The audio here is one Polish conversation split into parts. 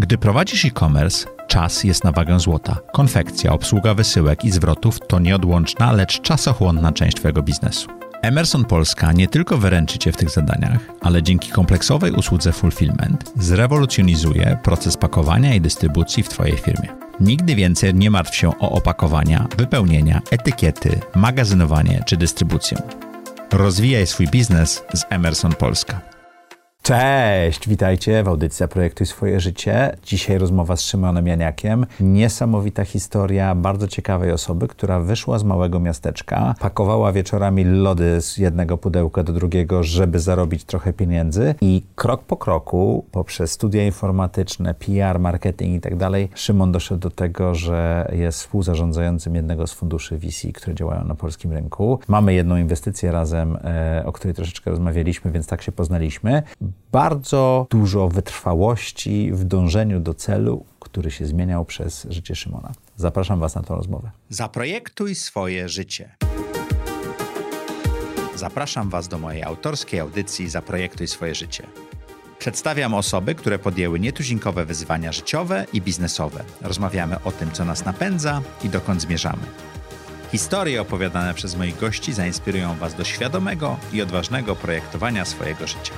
Gdy prowadzisz e-commerce, czas jest na wagę złota. Konfekcja, obsługa wysyłek i zwrotów to nieodłączna, lecz czasochłonna część Twojego biznesu. Emerson Polska nie tylko wyręczy Cię w tych zadaniach, ale dzięki kompleksowej usłudze Fulfillment zrewolucjonizuje proces pakowania i dystrybucji w Twojej firmie. Nigdy więcej nie martw się o opakowania, wypełnienia, etykiety, magazynowanie czy dystrybucję. Rozwijaj swój biznes z Emerson Polska. Cześć, witajcie w audycji Projektuj swoje życie. Dzisiaj rozmowa z Szymonem Janiakiem. Niesamowita historia bardzo ciekawej osoby, która wyszła z małego miasteczka, pakowała wieczorami lody z jednego pudełka do drugiego, żeby zarobić trochę pieniędzy i krok po kroku, poprzez studia informatyczne, PR, marketing i tak dalej, Szymon doszedł do tego, że jest współzarządzającym jednego z funduszy VC, które działają na polskim rynku. Mamy jedną inwestycję razem, e, o której troszeczkę rozmawialiśmy, więc tak się poznaliśmy bardzo dużo wytrwałości w dążeniu do celu, który się zmieniał przez życie Szymona. Zapraszam Was na tę rozmowę. Zaprojektuj swoje życie. Zapraszam Was do mojej autorskiej audycji Zaprojektuj swoje życie. Przedstawiam osoby, które podjęły nietuzinkowe wyzwania życiowe i biznesowe. Rozmawiamy o tym, co nas napędza i dokąd zmierzamy. Historie opowiadane przez moich gości zainspirują Was do świadomego i odważnego projektowania swojego życia.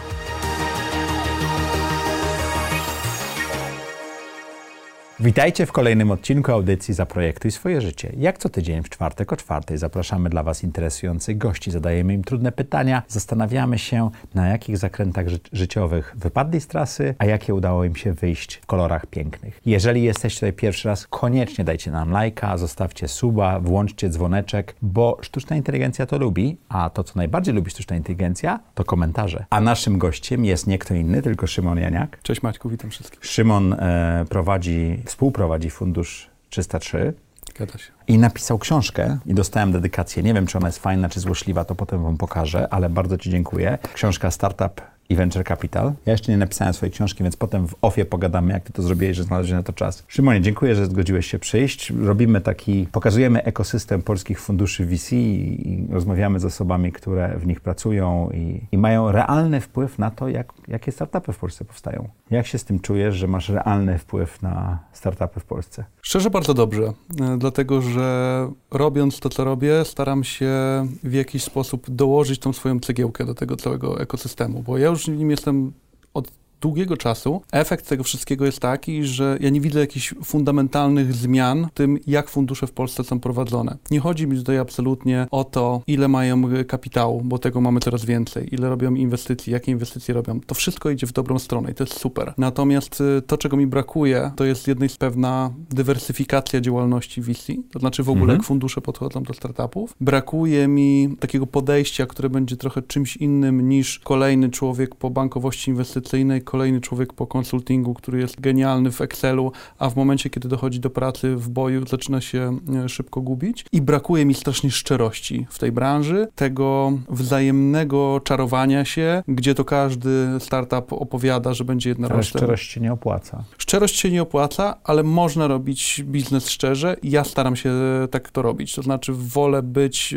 Witajcie w kolejnym odcinku audycji Zaprojektuj swoje życie. Jak co tydzień w czwartek o czwartej zapraszamy dla Was interesujących gości, zadajemy im trudne pytania, zastanawiamy się na jakich zakrętach ży życiowych wypadli z trasy, a jakie udało im się wyjść w kolorach pięknych. Jeżeli jesteście tutaj pierwszy raz, koniecznie dajcie nam lajka, zostawcie suba, włączcie dzwoneczek, bo sztuczna inteligencja to lubi, a to co najbardziej lubi sztuczna inteligencja to komentarze. A naszym gościem jest nie kto inny, tylko Szymon Janiak. Cześć Maćku, witam wszystkich. Szymon e, prowadzi współprowadzi Fundusz 303. Zgadza się. I napisał książkę i dostałem dedykację. Nie wiem, czy ona jest fajna, czy złośliwa, to potem wam pokażę, ale bardzo ci dziękuję. Książka Startup i Venture Capital. Ja jeszcze nie napisałem swojej książki, więc potem w ofie pogadamy, jak ty to zrobiłeś, że znalazłeś na to czas. Szymonie, dziękuję, że zgodziłeś się przyjść. Robimy taki, pokazujemy ekosystem polskich funduszy VC i rozmawiamy z osobami, które w nich pracują i, i mają realny wpływ na to, jak, jakie startupy w Polsce powstają. Jak się z tym czujesz, że masz realny wpływ na startupy w Polsce? Szczerze bardzo dobrze, e, dlatego że robiąc to, co robię, staram się w jakiś sposób dołożyć tą swoją cegiełkę do tego całego ekosystemu, bo ja już nim jestem od długiego czasu. Efekt tego wszystkiego jest taki, że ja nie widzę jakichś fundamentalnych zmian w tym, jak fundusze w Polsce są prowadzone. Nie chodzi mi tutaj absolutnie o to, ile mają kapitału, bo tego mamy coraz więcej, ile robią inwestycji, jakie inwestycje robią. To wszystko idzie w dobrą stronę i to jest super. Natomiast y, to, czego mi brakuje, to jest z jednej z pewna dywersyfikacja działalności VC, to znaczy w ogóle mhm. jak fundusze podchodzą do startupów. Brakuje mi takiego podejścia, które będzie trochę czymś innym niż kolejny człowiek po bankowości inwestycyjnej, kolejny człowiek po konsultingu, który jest genialny w Excelu, a w momencie, kiedy dochodzi do pracy w boju, zaczyna się e, szybko gubić. I brakuje mi strasznie szczerości w tej branży, tego wzajemnego czarowania się, gdzie to każdy startup opowiada, że będzie jedna Ale szczerość się nie opłaca. Szczerość się nie opłaca, ale można robić biznes szczerze ja staram się tak to robić. To znaczy wolę być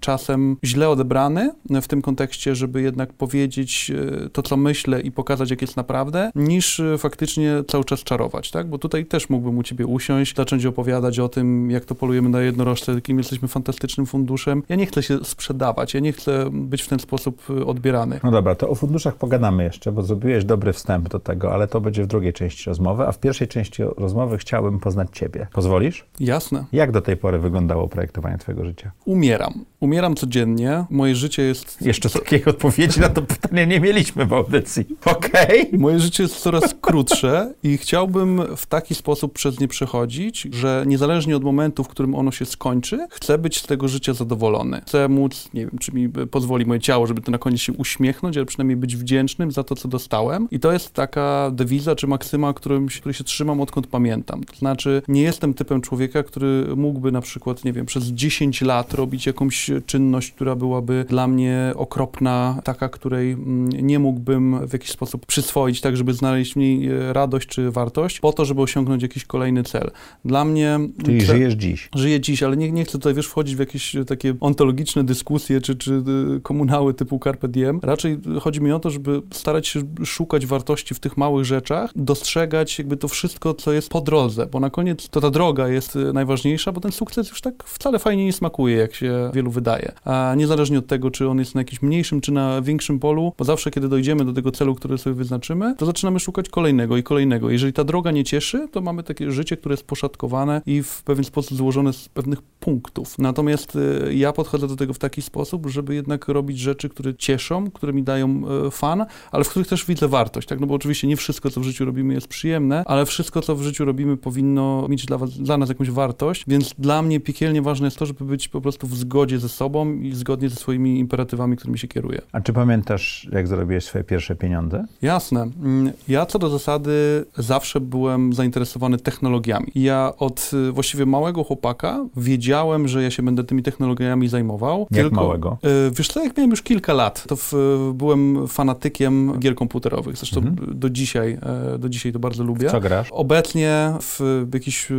czasem źle odebrany w tym kontekście, żeby jednak powiedzieć e, to, co myślę i pokazać, jak jest naprawdę, niż e, faktycznie cały czas czarować, tak? Bo tutaj też mógłbym u ciebie usiąść, zacząć opowiadać o tym, jak to polujemy na jednorożce, jakim jesteśmy fantastycznym funduszem. Ja nie chcę się sprzedawać, ja nie chcę być w ten sposób e, odbierany. No dobra, to o funduszach pogadamy jeszcze, bo zrobiłeś dobry wstęp do tego, ale to będzie w drugiej części rozmowy, a w pierwszej części rozmowy chciałbym poznać ciebie. Pozwolisz? Jasne. Jak do tej pory wyglądało projektowanie twojego życia? Umieram. Umieram codziennie. Moje życie jest... Jeszcze takiej odpowiedzi na to pytanie nie mieliśmy w audycji. Okej. Okay. Moje życie jest coraz krótsze i chciałbym w taki sposób przez nie przechodzić, że niezależnie od momentu, w którym ono się skończy, chcę być z tego życia zadowolony. Chcę móc, nie wiem, czy mi pozwoli moje ciało, żeby to na koniec się uśmiechnąć, ale przynajmniej być wdzięcznym za to, co dostałem. I to jest taka dewiza czy maksyma, którym, której się trzymam odkąd pamiętam. To znaczy, nie jestem typem człowieka, który mógłby na przykład, nie wiem, przez 10 lat robić jakąś czynność, która byłaby dla mnie okropna, taka, której mm, nie mógłbym w jakiś sposób przyswoić, tak żeby znaleźć w niej e, radość czy wartość, po to, żeby osiągnąć jakiś kolejny cel. Dla mnie... Czyli żyjesz dziś. Żyję dziś, ale nie, nie chcę tutaj, wiesz, wchodzić w jakieś takie ontologiczne dyskusje czy, czy komunały typu Carpe Diem. Raczej chodzi mi o to, żeby starać się szukać wartości w tych małych rzeczach, dostrzegać jakby to wszystko, co jest po drodze, bo na koniec to ta droga jest najważniejsza, bo ten sukces już tak wcale fajnie nie smakuje, jak się wielu wydaje. A niezależnie od tego, czy on jest na jakimś mniejszym, czy na większym polu, bo zawsze, kiedy dojdziemy do tego celu, który sobie wyznaczymy, to zaczynamy szukać kolejnego i kolejnego. Jeżeli ta droga nie cieszy, to mamy takie życie, które jest poszatkowane i w pewien sposób złożone z pewnych punktów. Natomiast y, ja podchodzę do tego w taki sposób, żeby jednak robić rzeczy, które cieszą, które mi dają y, fan, ale w których też widzę wartość, tak? No bo oczywiście nie wszystko, co w życiu robimy jest przyjemne, ale wszystko, co w życiu robimy powinno mieć dla, was, dla nas jakąś wartość, więc dla mnie piekielnie ważne jest to, żeby być po prostu w zgodzie ze sobą i zgodnie ze swoimi imperatywami, którymi się kieruję. A czy pamiętasz, jak zarobiłeś swoje pierwsze pieniądze? Jasne. Mm, ja co do zasady zawsze byłem zainteresowany technologiami. Ja od y, właściwie małego chłopaka wiedziałem, że ja się będę tymi technologiami zajmował. Jak tylko, małego? Y, wiesz co, jak miałem już kilka lat, to w, byłem fanatykiem gier komputerowych. Zresztą mhm. do dzisiaj, e, do dzisiaj to bardzo lubię. Co grasz? Obecnie w jakieś y,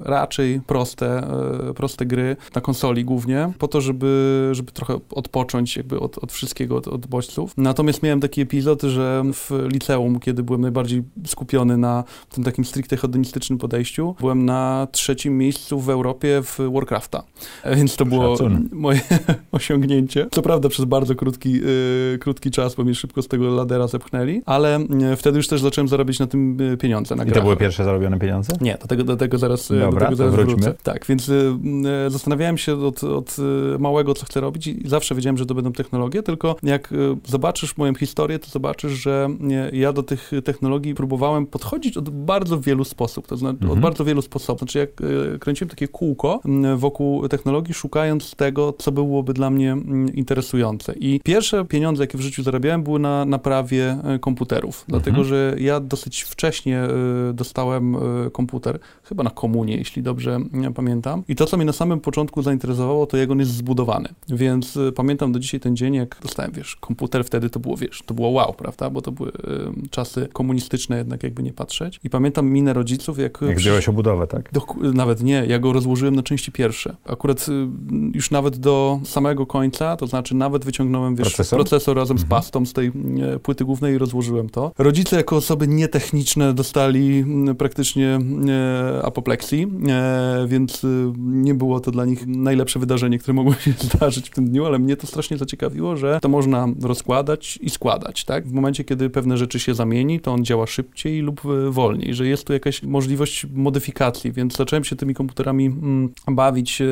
raczej proste, e, proste gry na konsoli głównie, po to, żeby, żeby trochę odpocząć jakby od, od wszystkiego, od, od bodźców. Natomiast miałem taki epizod, że w liceum, kiedy byłem najbardziej skupiony na tym takim stricte hedonistycznym podejściu, byłem na trzecim miejscu w Europie w Warcrafta. Więc to było Szacun. moje osiągnięcie. Co prawda przez bardzo krótki, yy, krótki czas, bo mnie szybko z tego ladera zepchnęli, ale yy, wtedy już też zacząłem zarabiać na tym yy, pieniądze. Na I to były pierwsze zarobione pieniądze? Nie, do tego, do tego zaraz, Dobra, do tego zaraz wróćmy. Wrócę. Tak, więc zastanawiałem się od, od małego, co chcę robić i zawsze wiedziałem, że to będą technologie, tylko jak zobaczysz moją historię, to zobaczysz, że ja do tych technologii próbowałem podchodzić od bardzo wielu sposobów, to znaczy mhm. od bardzo wielu sposobów. Znaczy jak kręciłem takie kółko wokół technologii, szukając tego, co byłoby dla mnie interesujące. I pierwsze pieniądze, jakie w życiu zarabiałem, były na naprawie e, komputerów, mhm. dlatego że ja dosyć wcześnie e, dostałem e, komputer, chyba na komunie, jeśli dobrze pamiętam. I to, co mnie na samym początku zainteresowało, to jak on jest zbudowany. Więc pamiętam do dzisiaj ten dzień, jak dostałem, wiesz, komputer wtedy to było, wiesz, to było wow, prawda, bo to były czasy komunistyczne jednak, jakby nie patrzeć. I pamiętam minę rodziców, jak... Jak wziąłeś o budowę, tak? Do, nawet nie, ja go rozłożyłem na części pierwsze. Akurat y, już nawet do samego końca, to znaczy nawet wyciągnąłem, wiesz, procesor, procesor razem mhm. z pastą z tej y, płyty głównej i rozłożyłem to. Rodzice jako osoby nietechniczne dostali praktycznie apopleksji, więc nie było to dla nich najlepsze wydarzenie, które mogło się zdarzyć w tym dniu, ale mnie to strasznie zaciekawiło, że to można rozkładać i składać, tak? W momencie, kiedy pewne rzeczy się zamieni, to on działa szybciej lub e, wolniej, że jest tu jakaś możliwość modyfikacji, więc zacząłem się tymi komputerami mm, bawić e,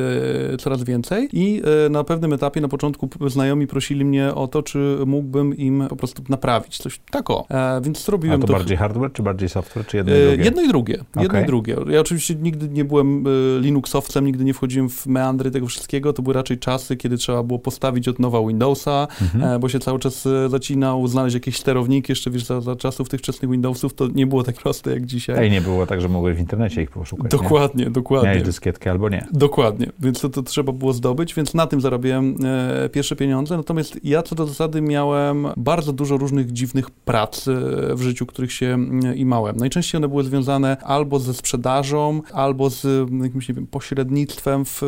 coraz więcej i e, na pewnym etapie, na początku znajomi prosili mnie o to, czy mógłbym im po prostu naprawić coś tako, więc zrobiłem to. A to, bardziej hardware, czy bardziej software, czy jedno i drugie? Jedno i drugie, jedno okay. i drugie. Ja oczywiście nigdy nie byłem Linuxowcem, nigdy nie wchodziłem w meandry tego wszystkiego, to były raczej czasy, kiedy trzeba było postawić od nowa Windowsa, mhm. bo się cały czas zacinał, znaleźć jakieś sterowniki, jeszcze wiesz, za, za czasów tych wczesnych Windowsów to nie było tak proste jak dzisiaj. Ej, nie było tak, że mogłeś w internecie ich poszukać. Dokładnie, nie? dokładnie. Miałeś dyskietkę albo nie. Dokładnie, więc to, to trzeba było zdobyć, więc na tym zarabiałem e, pierwsze pieniądze. Natomiast ja co do zasady miałem bardzo dużo różnych dziwnych prac e, w życiu, których się e, imałem. Najczęściej one były związane albo ze sprzedażą, albo z jakimś, nie wiem, pośrednictwem w,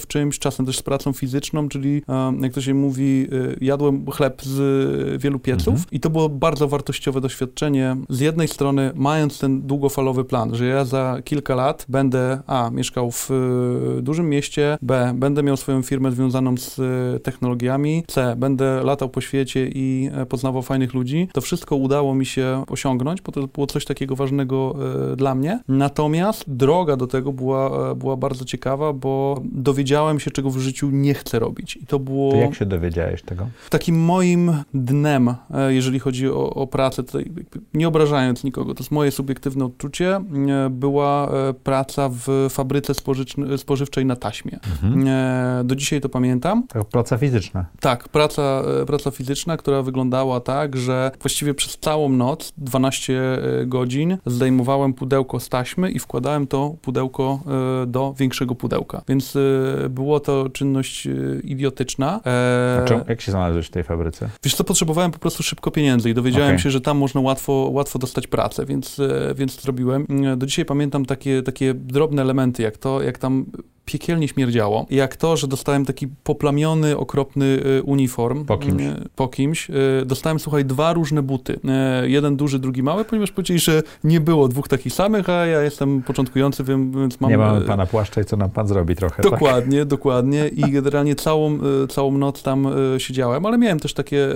w czymś, czasem też z pracą fizyczną, czyli e, jak to się mówi, e, jadłem chleb z wielu pieców mhm. i to było bardzo wartościowe doświadczenie. Z jednej strony, mając ten długofalowy plan, że ja za kilka lat będę A. mieszkał w y, dużym mieście, B. będę miał swoją firmę związaną z y, technologiami, C. będę latał po świecie i y, poznawał fajnych ludzi. To wszystko udało mi się osiągnąć, bo to było coś takiego ważnego y, dla mnie. Natomiast droga do tego była, była bardzo ciekawa, bo dowiedziałem się, czego w życiu nie chcę robić. I to było... To jak się dowiedziałeś tego? Takim moim dnem, jeżeli chodzi o, o pracę, tutaj nie obrażając nikogo, to jest moje subiektywne odczucie, e, była e, praca w fabryce spożywczej na taśmie. Mhm. E, do dzisiaj to pamiętam. To praca fizyczna. Tak, praca, praca fizyczna, która wyglądała tak, że właściwie przez całą noc, 12 godzin, zdejmowałem pudełko z taśmy i wkładałem to pudełko do większego pudełka. Więc było to czynność idiotyczna. Czemu, jak się znalazłeś w tej fabryce? Wiesz co, potrzebowałem po prostu szybko pieniędzy i dowiedziałem dowiedziałem Okej. się, że tam można łatwo, łatwo dostać pracę, więc, e, więc zrobiłem. E, Do dzisiaj pamiętam takie, takie drobne elementy, jak to, jak tam piekielnie śmierdziało, jak to, że dostałem taki poplamiony, okropny e, uniform. Po kimś. E, Po kimś. E, Dostałem, słuchaj, dwa różne buty. Jeden duży, drugi mały, ponieważ powiedzieli, że nie było dwóch takich samych, a ja jestem początkujący, więc mam... Nie mamy pana płaszcza i co nam pan zrobi trochę, tak? Dokładnie, dokładnie. I generalnie całą, całą noc tam siedziałem, ale miałem też takie,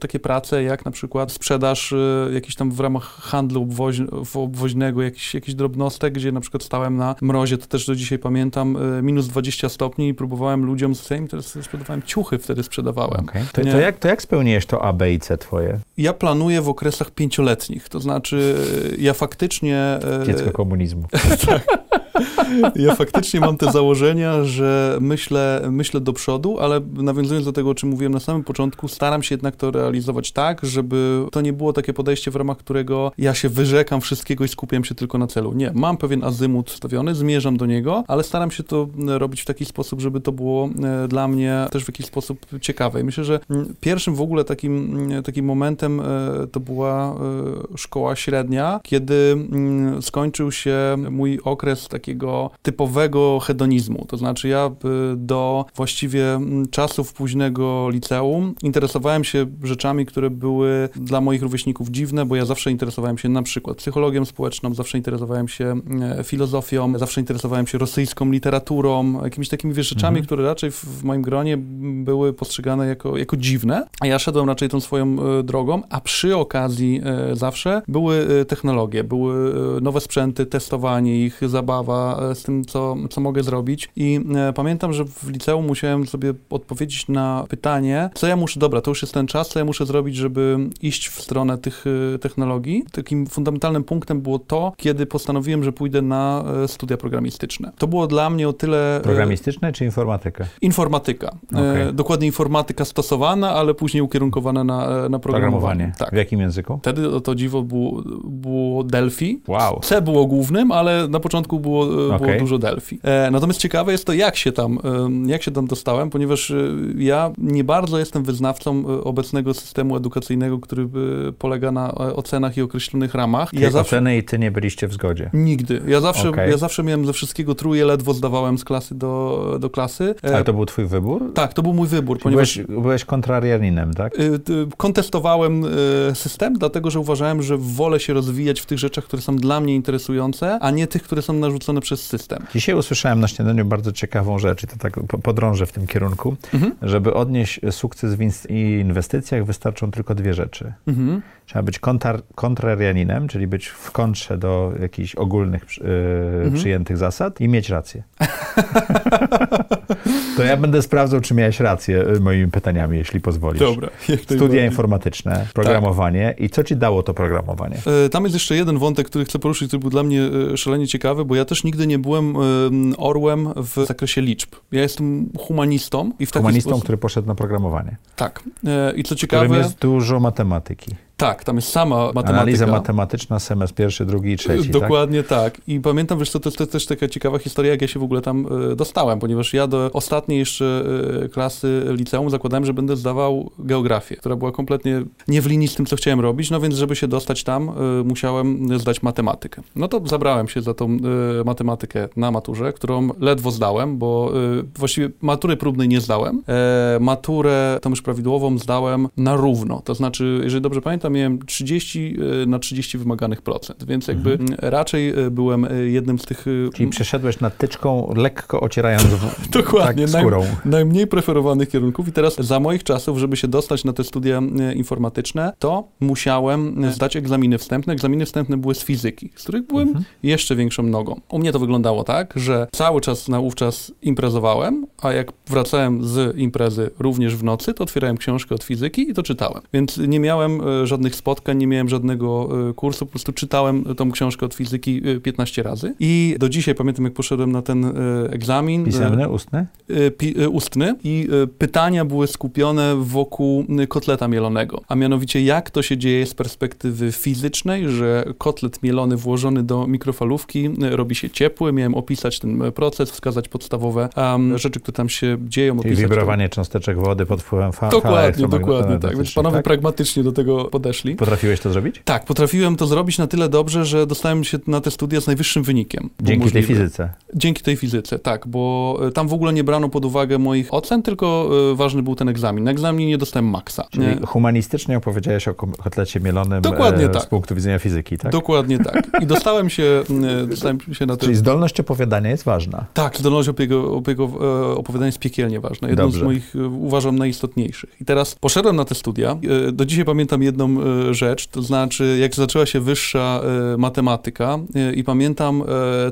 takie prace, jak na przykład sprzedaż jakiś tam w ramach handlu obwoź, obwoźnego, jakiś, jakiś drobnostek, gdzie na przykład stałem na mrozie, to też do dzisiaj pamiętam, e, minus 20 stopni i próbowałem ludziom z Sejm, teraz sprzedawałem ciuchy, wtedy sprzedawałem. Okej. To, to, jak, to jak spełniłeś to A, B i C twoje? Ja planuję w okresach pięcioletnich, to znaczy e, ja faktycznie... e, Dziecko komunizmu. Ja faktycznie mam te założenia, że myślę, myślę do przodu, ale nawiązując do tego, o czym mówiłem na samym początku, staram się jednak to realizować tak, żeby to nie było takie podejście, w ramach którego ja się wyrzekam wszystkiego i skupiam się tylko na celu. Nie, mam pewien azymut stawiony, zmierzam do niego, ale staram się to robić w taki sposób, żeby to było e, dla mnie też w jakiś sposób ciekawe. I myślę, że mm, pierwszym w ogóle takim, mm, takim momentem e, to była e, szkoła średnia, kiedy mm, skończył się mój okres takiego typowego hedonizmu. To znaczy ja y, do właściwie czasów późnego liceum interesowałem się rzeczami, które były dla moich rówieśników dziwne, bo ja zawsze interesowałem się na przykład psychologią społeczną, zawsze interesowałem się e, filozofią, zawsze interesowałem się rosyjską literaturą, jakimiś takimi wiesz, rzeczami, Mhm. które raczej w, moim gronie były postrzegane jako, jako dziwne, a ja szedłem raczej tą swoją e, drogą, a przy okazji e, zawsze były technologie, były nowe sprzęty, testowanie ich, zabawa e, z tym, co, co mogę zrobić i e, pamiętam, że w liceum musiałem sobie odpowiedzieć na pytanie, co ja muszę, dobra, to już jest ten czas, co ja muszę zrobić, żeby iść w stronę tych e, technologii. Takim fundamentalnym punktem było to, kiedy postanowiłem, że pójdę na e, studia programistyczne. To było dla mnie o tyle... e, Programistyczne czy informatyka? Informatyka. E, dokładnie informatyka stosowana, ale później ukierunkowana na, e, na programowanie. Programowanie. Tak. W jakim języku? Wtedy to dziwo było, było Delphi. Wow. C było głównym, ale na początku było, e, było dużo Delphi. E, natomiast ciekawe jest to, jak się tam, e, jak się tam dostałem, ponieważ ja nie bardzo jestem wyznawcą obecnego systemu edukacyjnego, który polega na ocenach i określonych ramach. I Czyli oceny i ty nie byliście w zgodzie. Nigdy. Ja zawsze, Okej. ja zawsze miałem ze wszystkiego trójkę, ledwo zdawałem z klasy do, do klasy. Ale to był twój wybór? Tak, to był mój wybór, Czyli ponieważ byłeś, byłeś kontrarianinem, tak? kontestowałem system, dlatego że uważałem, że wolę się rozwijać w tych rzeczach, które są dla mnie interesujące, a nie tych, które są narzucone przez system. Dzisiaj usłyszałem na śniadaniu bardzo ciekawą rzecz i to tak po- podrążę w tym kierunku. Mhm. Żeby odnieść sukces w inwestycjach wystarczą tylko dwie rzeczy. Mhm. Trzeba być kontrar, kontrarianinem, czyli być w kontrze do jakichś ogólnych yy, Mhm. przyjętych zasad i mieć rację. to ja będę sprawdzał, czy miałeś rację yy, moimi pytaniami, jeśli pozwolisz. Dobra. Studia informatyczne, programowanie i co ci dało to programowanie? E, Tam jest jeszcze jeden wątek, który chcę poruszyć, który był dla mnie e, szalenie ciekawy, bo ja też nigdy nie byłem e, orłem w zakresie liczb. Ja jestem humanistą i w taki Humanistą, sposób... który poszedł na programowanie, Tak. I co w którym ciekawe, jest dużo matematyki. Tak, tam jest sama matematyka. Analiza matematyczna, semestr pierwszy, drugi i trzeci, tak? Dokładnie tak? I pamiętam, wiesz co, to jest to jest też taka ciekawa historia, jak ja się w ogóle tam e, dostałem, ponieważ ja do ostatniej jeszcze e, klasy liceum zakładałem, że będę zdawał geografię, która była kompletnie nie w linii z tym, co chciałem robić, no więc żeby się dostać tam, e, musiałem zdać matematykę. No to zabrałem się za tą matematykę na maturze, którą ledwo zdałem, bo właściwie matury próbnej nie zdałem. Maturę, tą już prawidłową, zdałem na równo, to znaczy, jeżeli dobrze pamiętam, miałem 30 e, na 30 wymaganych procent, więc jakby Mhm. raczej e, byłem e, jednym z tych... Czyli przeszedłeś nad tyczką, lekko ocierając w, Dokładnie, tak, naj- skórą. najmniej preferowanych kierunków i teraz za moich czasów, żeby się dostać na te studia informatyczne, to musiałem zdać egzaminy wstępne. Egzaminy wstępne były z fizyki, z których byłem Mhm. jeszcze większą nogą. U mnie to wyglądało tak, że cały czas naówczas imprezowałem, a jak wracałem z imprezy również w nocy, to otwierałem książkę od fizyki i to czytałem. Więc nie miałem e, żadnych spotkań, nie miałem żadnego e, kursu, po prostu czytałem tą książkę od fizyki e, 15 razy. I do dzisiaj pamiętam, jak poszedłem na ten e, egzamin. e, Pisemny, ustny? ustny i pytania były skupione wokół kotleta mielonego, a mianowicie jak to się dzieje z perspektywy fizycznej, że kotlet mielony włożony do mikrofalówki robi się ciepły, miałem opisać ten proces, wskazać podstawowe um, rzeczy, które tam się dzieją, Czyli opisać to. wibrowanie cząsteczek wody pod wpływem fa- fal Dokładnie, dokładnie tak. Więc panowie tak? pragmatycznie do tego podeszli. Odeszli. Potrafiłeś to zrobić? Tak, potrafiłem to zrobić na tyle dobrze, że dostałem się na te studia z najwyższym wynikiem. Dzięki możliwe. tej fizyce. Dzięki tej fizyce, tak, bo e, tam w ogóle nie brano pod uwagę moich ocen, tylko e, ważny był ten egzamin. Na egzaminie nie dostałem maksa. Czyli Nie. humanistycznie opowiedziałeś o kotlecie mielonym Dokładnie e, tak. z punktu widzenia fizyki, tak? Dokładnie tak. I dostałem się, m, dostałem się na te... Czyli zdolność opowiadania jest ważna. Tak, zdolność opiego, opiego, e, opowiadania jest piekielnie ważna. Jedną Dobrze. z moich, e, uważam, najistotniejszych. I teraz poszedłem na te studia. E, Do dzisiaj pamiętam jedną e, rzecz, to znaczy jak zaczęła się wyższa e, matematyka e, i pamiętam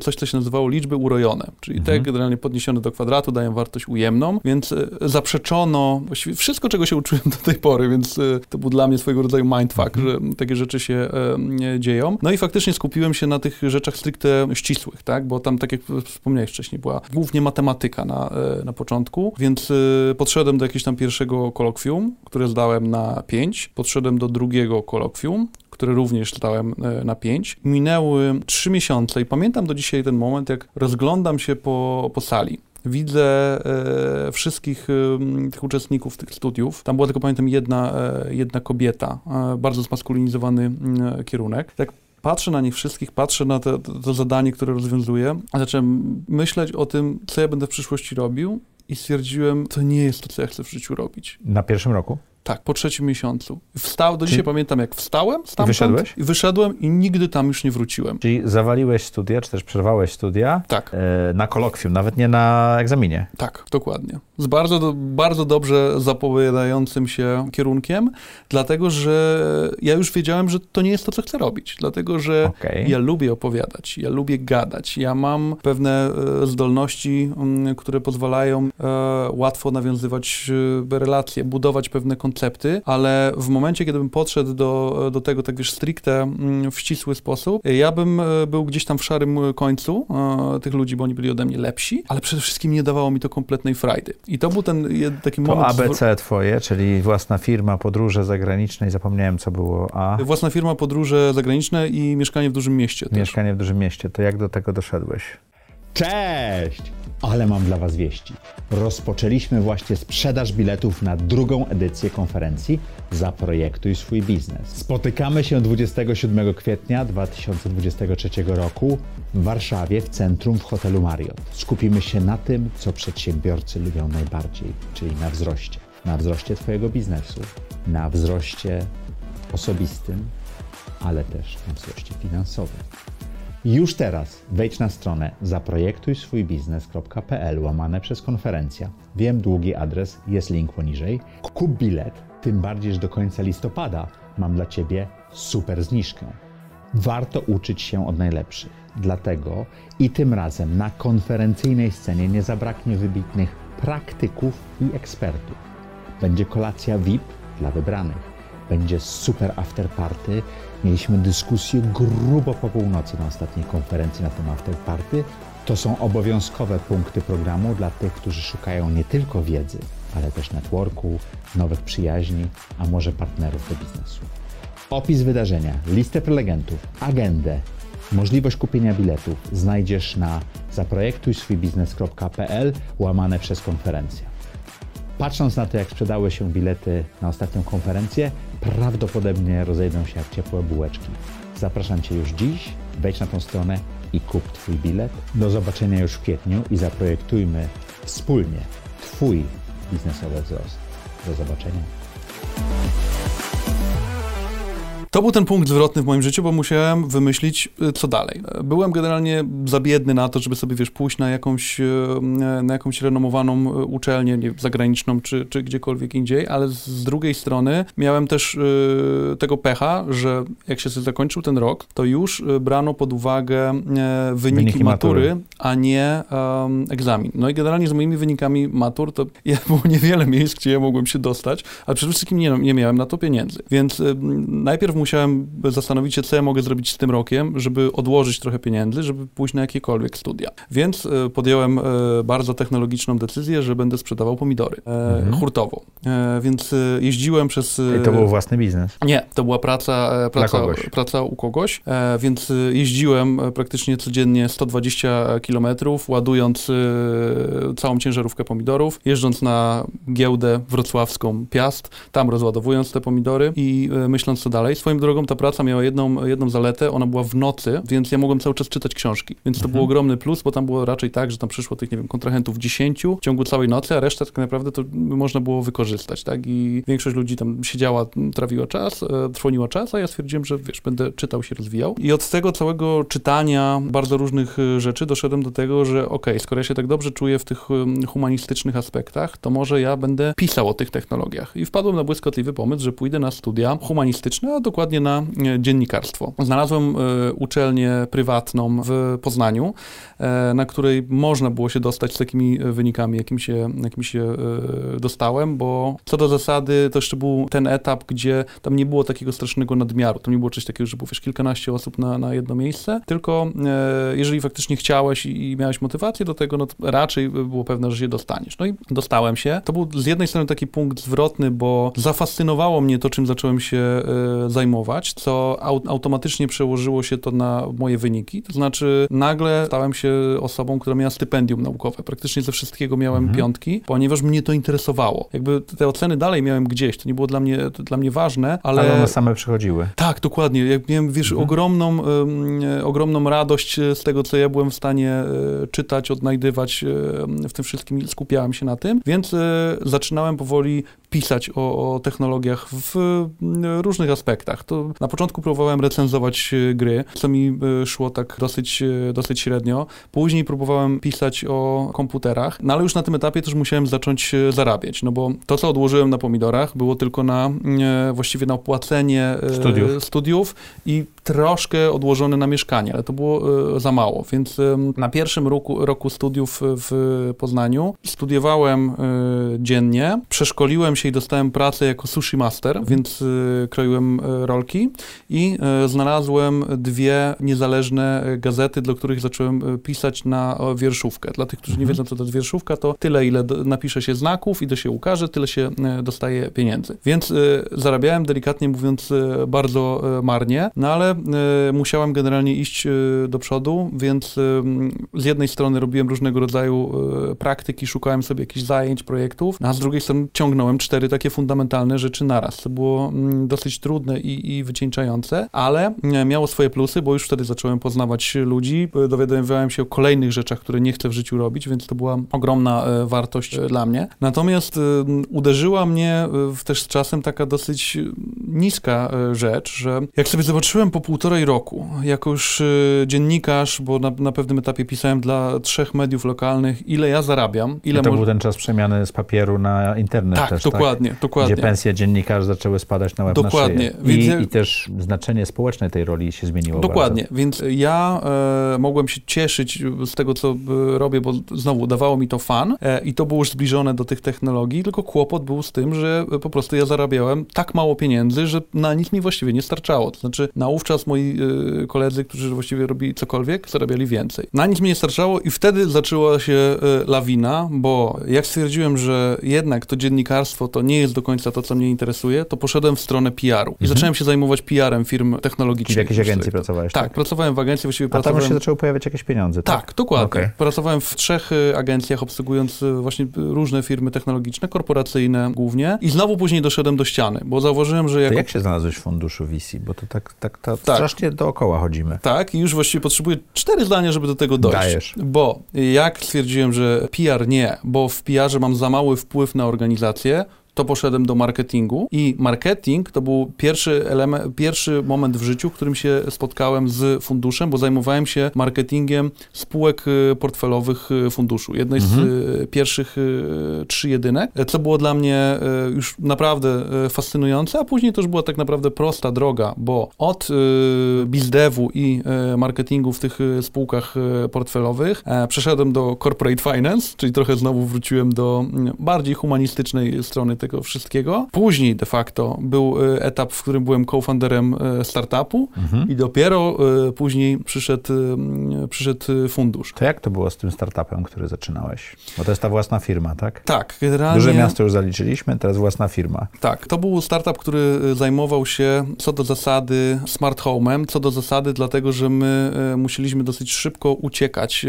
coś, co się nazywało liczby urojone, czyli te generalnie podniesione do kwadratu dają wartość ujemną, więc zaprzeczono właściwie wszystko, czego się uczyłem do tej pory, więc to był dla mnie swojego rodzaju mindfuck, że takie rzeczy się dzieją. No i faktycznie skupiłem się na tych rzeczach stricte ścisłych, tak, bo tam, tak jak wspomniałeś wcześniej, była głównie matematyka na, na początku, więc podszedłem do jakiegoś tam pierwszego kolokwium, które zdałem na 5, podszedłem do drugiego kolokwium, które również zdałem e, na 5. Minęły 3 miesiące i pamiętam do dzisiaj ten moment, jak rozglądam się po, po sali. Widzę e, wszystkich e, tych uczestników tych studiów. Tam była tylko, pamiętam, jedna, e, jedna kobieta, e, bardzo zmaskulinizowany e, kierunek. Tak patrzę na nich wszystkich, patrzę na to, to zadanie, które rozwiązuję, a zacząłem myśleć o tym, co ja będę w przyszłości robił i stwierdziłem, to nie jest to, co ja chcę w życiu robić. Na pierwszym roku? Tak, po trzecim miesiącu. Wstał, do dzisiaj Czyli- pamiętam, jak wstałem stamtąd wyszedłeś? i wyszedłem i nigdy tam już nie wróciłem. Czyli zawaliłeś studia, czy też przerwałeś studia Tak, e, na kolokwium, nawet nie na egzaminie. tak, dokładnie. Z bardzo, do, bardzo dobrze zapowiadającym się kierunkiem, dlatego że ja już wiedziałem, że to nie jest to, co chcę robić. Dlatego, że Okej. Ja lubię opowiadać, ja lubię gadać. Ja mam pewne e, zdolności, mm, które pozwalają e, łatwo nawiązywać e, relacje, budować pewne koncepty, ale w momencie, kiedy bym podszedł do, do tego tak wiesz, stricte mm, w ścisły sposób, ja bym e, był gdzieś tam w szarym e, końcu e, tych ludzi, bo oni byli ode mnie lepsi, ale przede wszystkim nie dawało mi to kompletnej frajdy. I to był ten taki To moment... ABC twoje, czyli własna firma, podróże zagraniczne i zapomniałem, co było A. Własna firma, podróże zagraniczne i mieszkanie w dużym mieście też. Mieszkanie w dużym mieście. To jak do tego doszedłeś? Cześć! Ale mam dla Was wieści. Rozpoczęliśmy właśnie sprzedaż biletów na drugą edycję konferencji Zaprojektuj swój biznes. Spotykamy się 27 kwietnia 2023 roku w Warszawie w centrum w hotelu Marriott. Skupimy się na tym, co przedsiębiorcy lubią najbardziej, czyli na wzroście. Na wzroście Twojego biznesu, na wzroście osobistym, ale też na wzroście finansowym. Już teraz wejdź na stronę zaprojektujswójbiznes.pl łamane przez konferencja. Wiem, długi adres, jest link poniżej. Kup bilet, tym bardziej, że do końca listopada mam dla Ciebie super zniżkę. Warto uczyć się od najlepszych. Dlatego i tym razem na konferencyjnej scenie nie zabraknie wybitnych praktyków i ekspertów. Będzie kolacja VIP dla wybranych. Będzie super after party. Mieliśmy dyskusję grubo po północy na ostatniej konferencji na temat after party. To są obowiązkowe punkty programu dla tych, którzy szukają nie tylko wiedzy, ale też networku, nowych przyjaźni, a może partnerów do biznesu. Opis wydarzenia, listę prelegentów, agendę, możliwość kupienia biletów znajdziesz na zaprojektujswójbiznes.pl łamane przez konferencję. Patrząc na to, jak sprzedały się bilety na ostatnią konferencję, prawdopodobnie rozejdą się jak ciepłe bułeczki. Zapraszam Cię już dziś, wejdź na tą stronę i kup Twój bilet. Do zobaczenia już w kwietniu i zaprojektujmy wspólnie Twój biznesowy wzrost. Do zobaczenia. To był ten punkt zwrotny w moim życiu, bo musiałem wymyślić, y, co dalej. Byłem generalnie za biedny na to, żeby sobie, wiesz, pójść na jakąś, y, na jakąś renomowaną y, uczelnię, nie, zagraniczną czy, czy gdziekolwiek indziej, ale z, drugiej strony miałem też tego pecha, że jak się zakończył ten rok, to już brano pod uwagę wyniki, Wyniki matury, matury. a nie em, egzamin. No i generalnie z moimi wynikami matur to ja, było niewiele miejsc, gdzie ja mogłem się dostać, ale przede wszystkim nie, nie miałem na to pieniędzy. Więc najpierw musiałem musiałem zastanowić się, co ja mogę zrobić z tym rokiem, żeby odłożyć trochę pieniędzy, żeby pójść na jakiekolwiek studia. Więc e, podjąłem e, bardzo technologiczną decyzję, że będę sprzedawał pomidory e, Mhm. hurtowo. Więc jeździłem przez... I to był własny biznes. nie, to była praca, praca, praca u kogoś, więc jeździłem praktycznie codziennie 120 km, ładując całą ciężarówkę pomidorów, jeżdżąc na giełdę wrocławską Piast, tam rozładowując te pomidory i myśląc co dalej. Swoją drogą ta praca miała jedną, jedną zaletę, ona była w nocy, więc ja mogłem cały czas czytać książki, więc to był ogromny plus, bo tam było raczej tak, że tam przyszło tych, nie wiem, kontrahentów 10 w ciągu całej nocy, a resztę tak naprawdę to można było wykorzystać, tak? I większość ludzi tam siedziała, trawiła czas, e, trwoniła czas, a ja stwierdziłem, że wiesz, będę czytał, się rozwijał. I od tego całego czytania bardzo różnych e, rzeczy doszedłem do tego, że okej, skoro ja się tak dobrze czuję w tych humanistycznych aspektach, to może ja będę pisał o tych technologiach. I wpadłem na błyskotliwy pomysł, że pójdę na studia humanistyczne, a dokładnie na e, dziennikarstwo. Znalazłem e, uczelnię prywatną w Poznaniu, e, na której można było się dostać z takimi wynikami, jakim się, jakim się dostałem, bo co do zasady to jeszcze był ten etap, gdzie tam nie było takiego strasznego nadmiaru, tam nie było czegoś takiego, że było wiesz, kilkanaście osób na, na jedno miejsce, tylko jeżeli faktycznie chciałeś i, miałeś motywację do tego, no to raczej było pewne, że się dostaniesz. No i dostałem się. To był z jednej strony taki punkt zwrotny, bo zafascynowało mnie to, czym zacząłem się e, zajmować, co au, automatycznie przełożyło się to na moje wyniki. To znaczy nagle stałem się osobą, która miała stypendium naukowe. Praktycznie ze wszystkiego miałem piątki, ponieważ mnie to interesowało. Jakby te oceny dalej miałem gdzieś, to nie było dla mnie, to dla mnie ważne, ale... Ale one same przychodziły. Tak, dokładnie. Jak miałem, wiesz, ogromną, em, e, ogromną radość e, z tego, co ja byłem w stanie e, czytać, odnajdywać e, w tym wszystkim, skupiałem się na tym, więc zaczynałem powoli pisać o, o technologiach w różnych aspektach. To na początku próbowałem recenzować e, gry, co mi e, szło tak dosyć, e, dosyć średnio. Później próbowałem pisać o komputerach, no ale już na tym etapie też musiałem zacząć zarabiać, no bo to, co odłożyłem na pomidorach, było tylko na właściwie na opłacenie Studiów. studiów i troszkę odłożone na mieszkanie, ale to było za mało, więc na pierwszym roku, roku studiów w Poznaniu studiowałem dziennie, przeszkoliłem się i dostałem pracę jako sushi master, więc kroiłem rolki i e, znalazłem dwie niezależne gazety, do których zacząłem e, pisać na wierszówkę. Dla tych, którzy nie wiedzą, co to jest wierszówka, to tyle, ile napisze się znaków i to się ukaże, tyle się e, dostaje pieniędzy. Więc zarabiałem, delikatnie mówiąc, bardzo marnie, no ale musiałem generalnie iść do przodu, więc z jednej strony robiłem różnego rodzaju praktyki, szukałem sobie jakichś zajęć, projektów, no a z drugiej strony ciągnąłem cztery takie fundamentalne rzeczy naraz, co było mm, dosyć trudne i, i wycieńczające, ale e, miało swoje plusy, bo już wtedy zacząłem poznawać ludzi, dowiadywałem się o kolejnych rzeczach, które nie chcę w życiu robić, więc to była ogromna e, wartość e, dla mnie. Natomiast uderzyła mnie też z czasem taka dosyć niska rzecz, że jak sobie zobaczyłem po półtorej roku, jako już dziennikarz, bo na, na pewnym etapie pisałem dla trzech mediów lokalnych, ile ja zarabiam, ile to moż- był ten czas przemiany z papieru na internet Tak, też, dokładnie, tak? dokładnie. Gdzie pensje dziennikarzy zaczęły spadać na łeb Dokładnie. na szyję. Więc I, I też znaczenie społeczne tej roli się zmieniło Dokładnie, więc ja e, mogłem się cieszyć z tego, co e, robię, bo znowu dawało mi to fan e, i to było już zbliżone do tych technologii, tylko kłopot był z tym, że e, po prostu ja zarabiałem tak mało pieniędzy, że na nic mi właściwie nie starczało. To znaczy naówczas moi e, koledzy, którzy właściwie robili cokolwiek, zarabiali więcej. Na nic mi nie starczało i wtedy zaczęła się e, lawina, bo jak stwierdziłem, że jednak to dziennikarstwo to nie jest do końca to, co mnie interesuje, to poszedłem w stronę PR-u i zacząłem się zajmować PR-em firm technologicznych. I w jakiejś agencji pracowałeś, Tak, tak? pracowałem w agencji, właściwie A tam już pracowałem... się zaczęły pojawiać jakieś pieniądze, tak? Tak, dokładnie. Okej. Pracowałem w trzech y, agencjach, obsługując y, właśnie różne firmy technologiczne, korporacyjne głównie. I znowu później doszedłem do ściany, bo zauważyłem, że jako... jak się znalazłeś w funduszu VC? Bo to tak, tak, tak, Tak. strasznie dookoła chodzimy. Tak, i już właściwie potrzebuję cztery zdania, żeby do tego dojść. Dajesz. Bo jak stwierdziłem, że PR nie, bo w PR-ze mam za mały wpływ na organizację, to poszedłem do marketingu i marketing to był pierwszy element, pierwszy moment w życiu, w którym się spotkałem z funduszem, bo zajmowałem się marketingiem spółek y, portfelowych y, funduszu. Jednej z y, pierwszych trzy jedynek, e, co było dla mnie y, już naprawdę y, fascynujące, a później to już była tak naprawdę prosta droga, bo od bizdevu i marketingu w tych spółkach portfelowych e, przeszedłem do corporate finance, czyli trochę znowu wróciłem do mm, bardziej humanistycznej strony tej tego wszystkiego. Później de facto był e, etap, w którym byłem co-founderem e, startupu Mhm. i dopiero e, później przyszedł, przyszedł fundusz. To jak to było z tym startupem, który zaczynałeś? Bo to jest ta własna firma, tak? Tak, generalnie... Duże miasto już zaliczyliśmy, teraz własna firma. Tak, to był startup, który zajmował się co do zasady smart home'em, co do zasady dlatego, że my musieliśmy dosyć szybko uciekać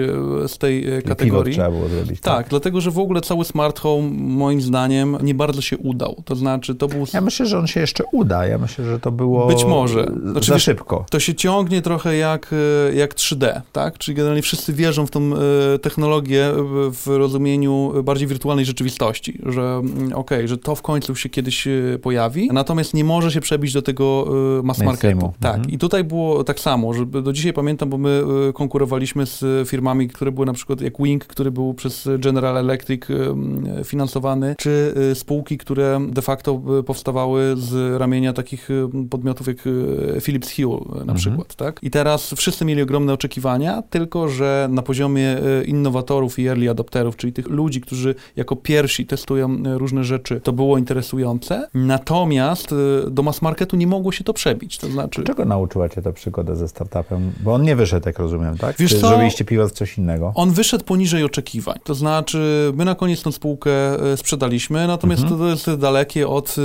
z tej kategorii. Pivot trzeba było zrobić. Tak, dlatego że w ogóle cały smart home moim zdaniem nie bardzo się udał. To znaczy to był... Ja myślę, że on się jeszcze uda. Ja myślę, że to było Być może. za Znaczy, wiesz, szybko. To się ciągnie trochę jak, e, jak 3D, tak? Czyli generalnie wszyscy wierzą w tą e, technologię w rozumieniu bardziej wirtualnej rzeczywistości, że mm, okej, że to w końcu się kiedyś e, pojawi, natomiast nie może się przebić do tego mass marketu. Tak. Mhm. I tutaj było tak samo, że do dzisiaj pamiętam, bo my konkurowaliśmy z firmami, które były na przykład jak Wing, który był przez General Electric finansowany, czy e, spółki, które de facto e, powstawały z ramienia takich e, podmiotów jak e, Philips Hue na Mhm. przykład, tak? I teraz wszyscy mieli ogromne oczekiwania, tylko że na poziomie innowatorów i early adopterów, czyli tych ludzi, którzy jako pierwsi testują różne rzeczy, to było interesujące. Natomiast do mass marketu nie mogło się to przebić. To znaczy, Czego nauczyła cię ta przygoda ze startupem? Bo on nie wyszedł, jak rozumiem, tak? Wiesz Czy co? zrobiliście pivot coś innego? On wyszedł poniżej oczekiwań. To znaczy, my na koniec tą spółkę sprzedaliśmy, natomiast Mhm. To jest dalekie od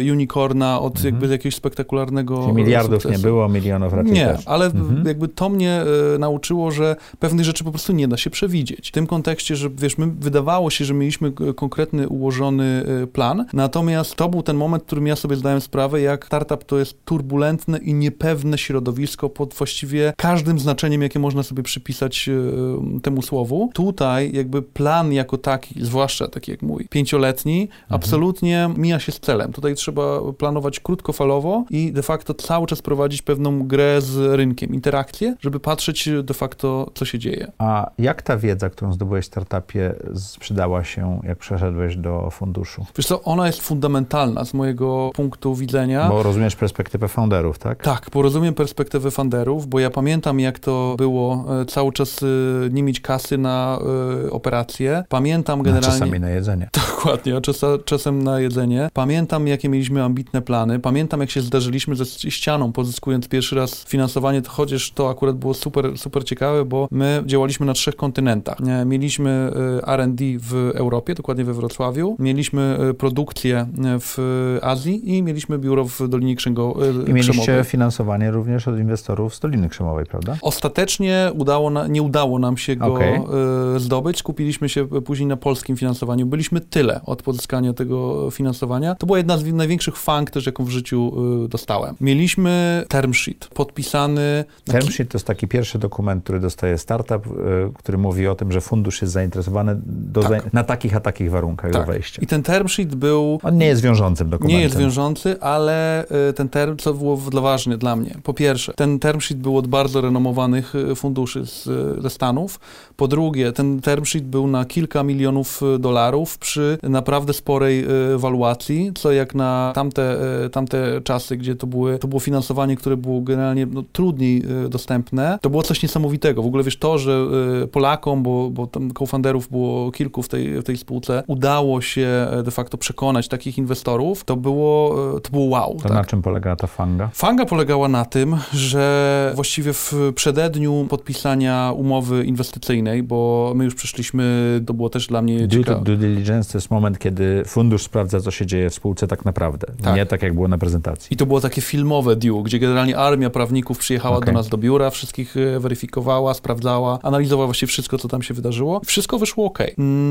e, unicorna, od jakby jakiegoś spektakularnego Czyli miliardów sukcesu. nie było, milionów raczej Nie, też. ale Mhm. jakby to mnie e, nauczyło, że pewnych rzeczy po prostu nie da się przewidzieć. W tym kontekście, że wiesz, my wydawało się, że mieliśmy e, konkretny, ułożony e, plan, natomiast to był ten moment, w którym ja sobie zdałem sprawę, jak startup to jest turbulentne i niepewne środowisko pod właściwie każdym znaczeniem, jakie można sobie przypisać e, temu słowu. Tutaj jakby plan jako taki, zwłaszcza taki jak mój, pięcioletni, absolutnie mija się z celem. Tutaj trzeba planować krótkofalowo i de facto cały czas prowadzić pewną grę z rynkiem, interakcję, żeby patrzeć de facto, co się dzieje. A jak ta wiedza, którą zdobyłeś w startupie, sprzedała się, jak przeszedłeś do funduszu? Wiesz co, ona jest fundamentalna z mojego punktu widzenia. Bo rozumiesz perspektywę founderów, tak? Tak, porozumiem perspektywę funderów, bo ja pamiętam, jak to było e, cały czas e, nie mieć kasy na e, operacje. Pamiętam No, generalnie... czasami na jedzenie. Dokładnie, a czasa, czasem na jedzenie. Pamiętam, jakie mieliśmy ambitne plany. Pamiętam, jak się zdarzyliśmy ze ścianą, pozyskując pierwszy raz finansowanie, to chociaż to akurat było super, super ciekawe, bo my działaliśmy na trzech kontynentach. Mieliśmy e, R&D w Europie, dokładnie we Wrocławiu. Mieliśmy e, produkcję e, w Azji i mieliśmy biuro w Dolinie e, I mieliście Krzemowej. finansowanie również od inwestorów z Doliny Krzemowej, prawda? Ostatecznie udało na, nie udało nam się go e, zdobyć. Skupiliśmy się później na polskim finansowaniu. Byliśmy tyle od pozyskania tego finansowania. To była jedna z największych fang też, jaką w życiu e, dostałem. Mieliśmy term sheet podpisany. Term sheet to jest taki pierwszy dokument, który dostaje startup, y, który mówi o tym, że fundusz jest zainteresowany do Tak. zain- na takich a takich warunkach do Tak. wejścia. I ten term sheet był On nie jest wiążącym dokumentem. Nie jest wiążący, ale y, ten term, co było w- ważne dla mnie. Po pierwsze, ten term sheet był od bardzo renomowanych y, funduszy z, y, ze Stanów. Po drugie, ten term sheet był na kilka milionów y, dolarów przy naprawdę sporej y, waluacji, co jak na tamte, y, tamte czasy, gdzie to, były, to było finansowanie, które było generalnie no, trudniej y, dostępne, to było coś niesamowitego. W ogóle wiesz, to, że Polakom, bo, bo tam co-founderów było kilku w tej, w tej spółce, udało się e, de facto przekonać takich inwestorów, to było, e, to było wow. To tak. na czym polegała ta fanga? Fanga polegała na tym, że właściwie w przededniu podpisania umowy inwestycyjnej, bo my już przeszliśmy, to było też dla mnie Due, ciekawe. due diligence to jest moment, kiedy fundusz sprawdza, co się dzieje w spółce tak naprawdę. Tak. Nie tak, jak było na prezentacji. I to było takie filmowe due, gdzie generalnie armia prawników przyjechała Okej. do nas do biura, wszystkich e, weryfikowała, sprawdzała, analizowała właściwie wszystko, co tam się wydarzyło. Wszystko wyszło ok.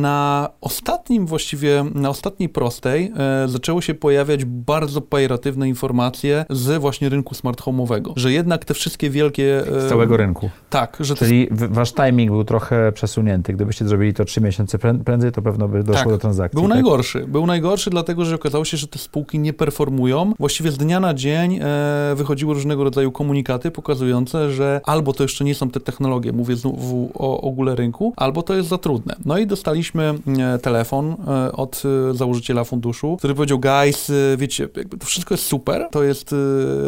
Na ostatnim właściwie, na ostatniej prostej e, zaczęły się pojawiać bardzo pejoratywne informacje z właśnie rynku smart home'owego, że jednak te wszystkie wielkie... e, Z całego rynku. Tak, że Czyli w- wasz timing był trochę przesunięty. Gdybyście zrobili to trzy miesiące prę- prędzej, to pewno by doszło Tak. do transakcji. Był tak? najgorszy. Był najgorszy, dlatego że okazało się, że te spółki nie performują. Właściwie z dnia na dzień e, wychodziły różnego rodzaju komunikaty pokazujące, że albo to jeszcze nie są te technologie, mówię znowu o ogóle rynku, albo to jest za trudne. No i dostaliśmy e, telefon e, od e, założyciela funduszu, który powiedział, guys, wiecie, to wszystko jest super, to jest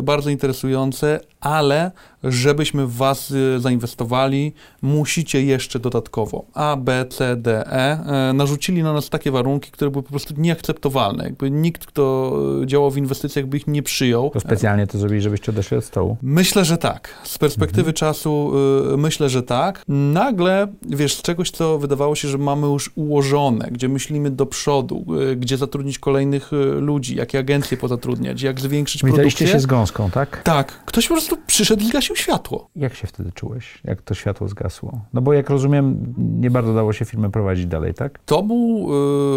bardzo interesujące, ale żebyśmy w was zainwestowali, musicie jeszcze dodatkowo A, B, C, D, E. narzucili na nas takie warunki, które były po prostu nieakceptowalne. Jakby nikt, kto działał w inwestycjach, by ich nie przyjął. To specjalnie to zrobili, żebyście odeszli od stołu? Myślę, że tak. Z perspektywy mhm. czasu y, myślę, że tak. Nagle, wiesz, z czegoś, co wydawało się, że mamy już ułożone, gdzie myślimy do przodu, y, gdzie zatrudnić kolejnych y, ludzi, jakie agencje pozatrudniać, jak zwiększyć produkcję. się z gąską, tak? Tak. Ktoś po prostu przyszedł i zgasił światło. Jak się wtedy czułeś, jak to światło zgasło? No bo jak rozumiem, nie bardzo dało się firmę prowadzić dalej, tak? To był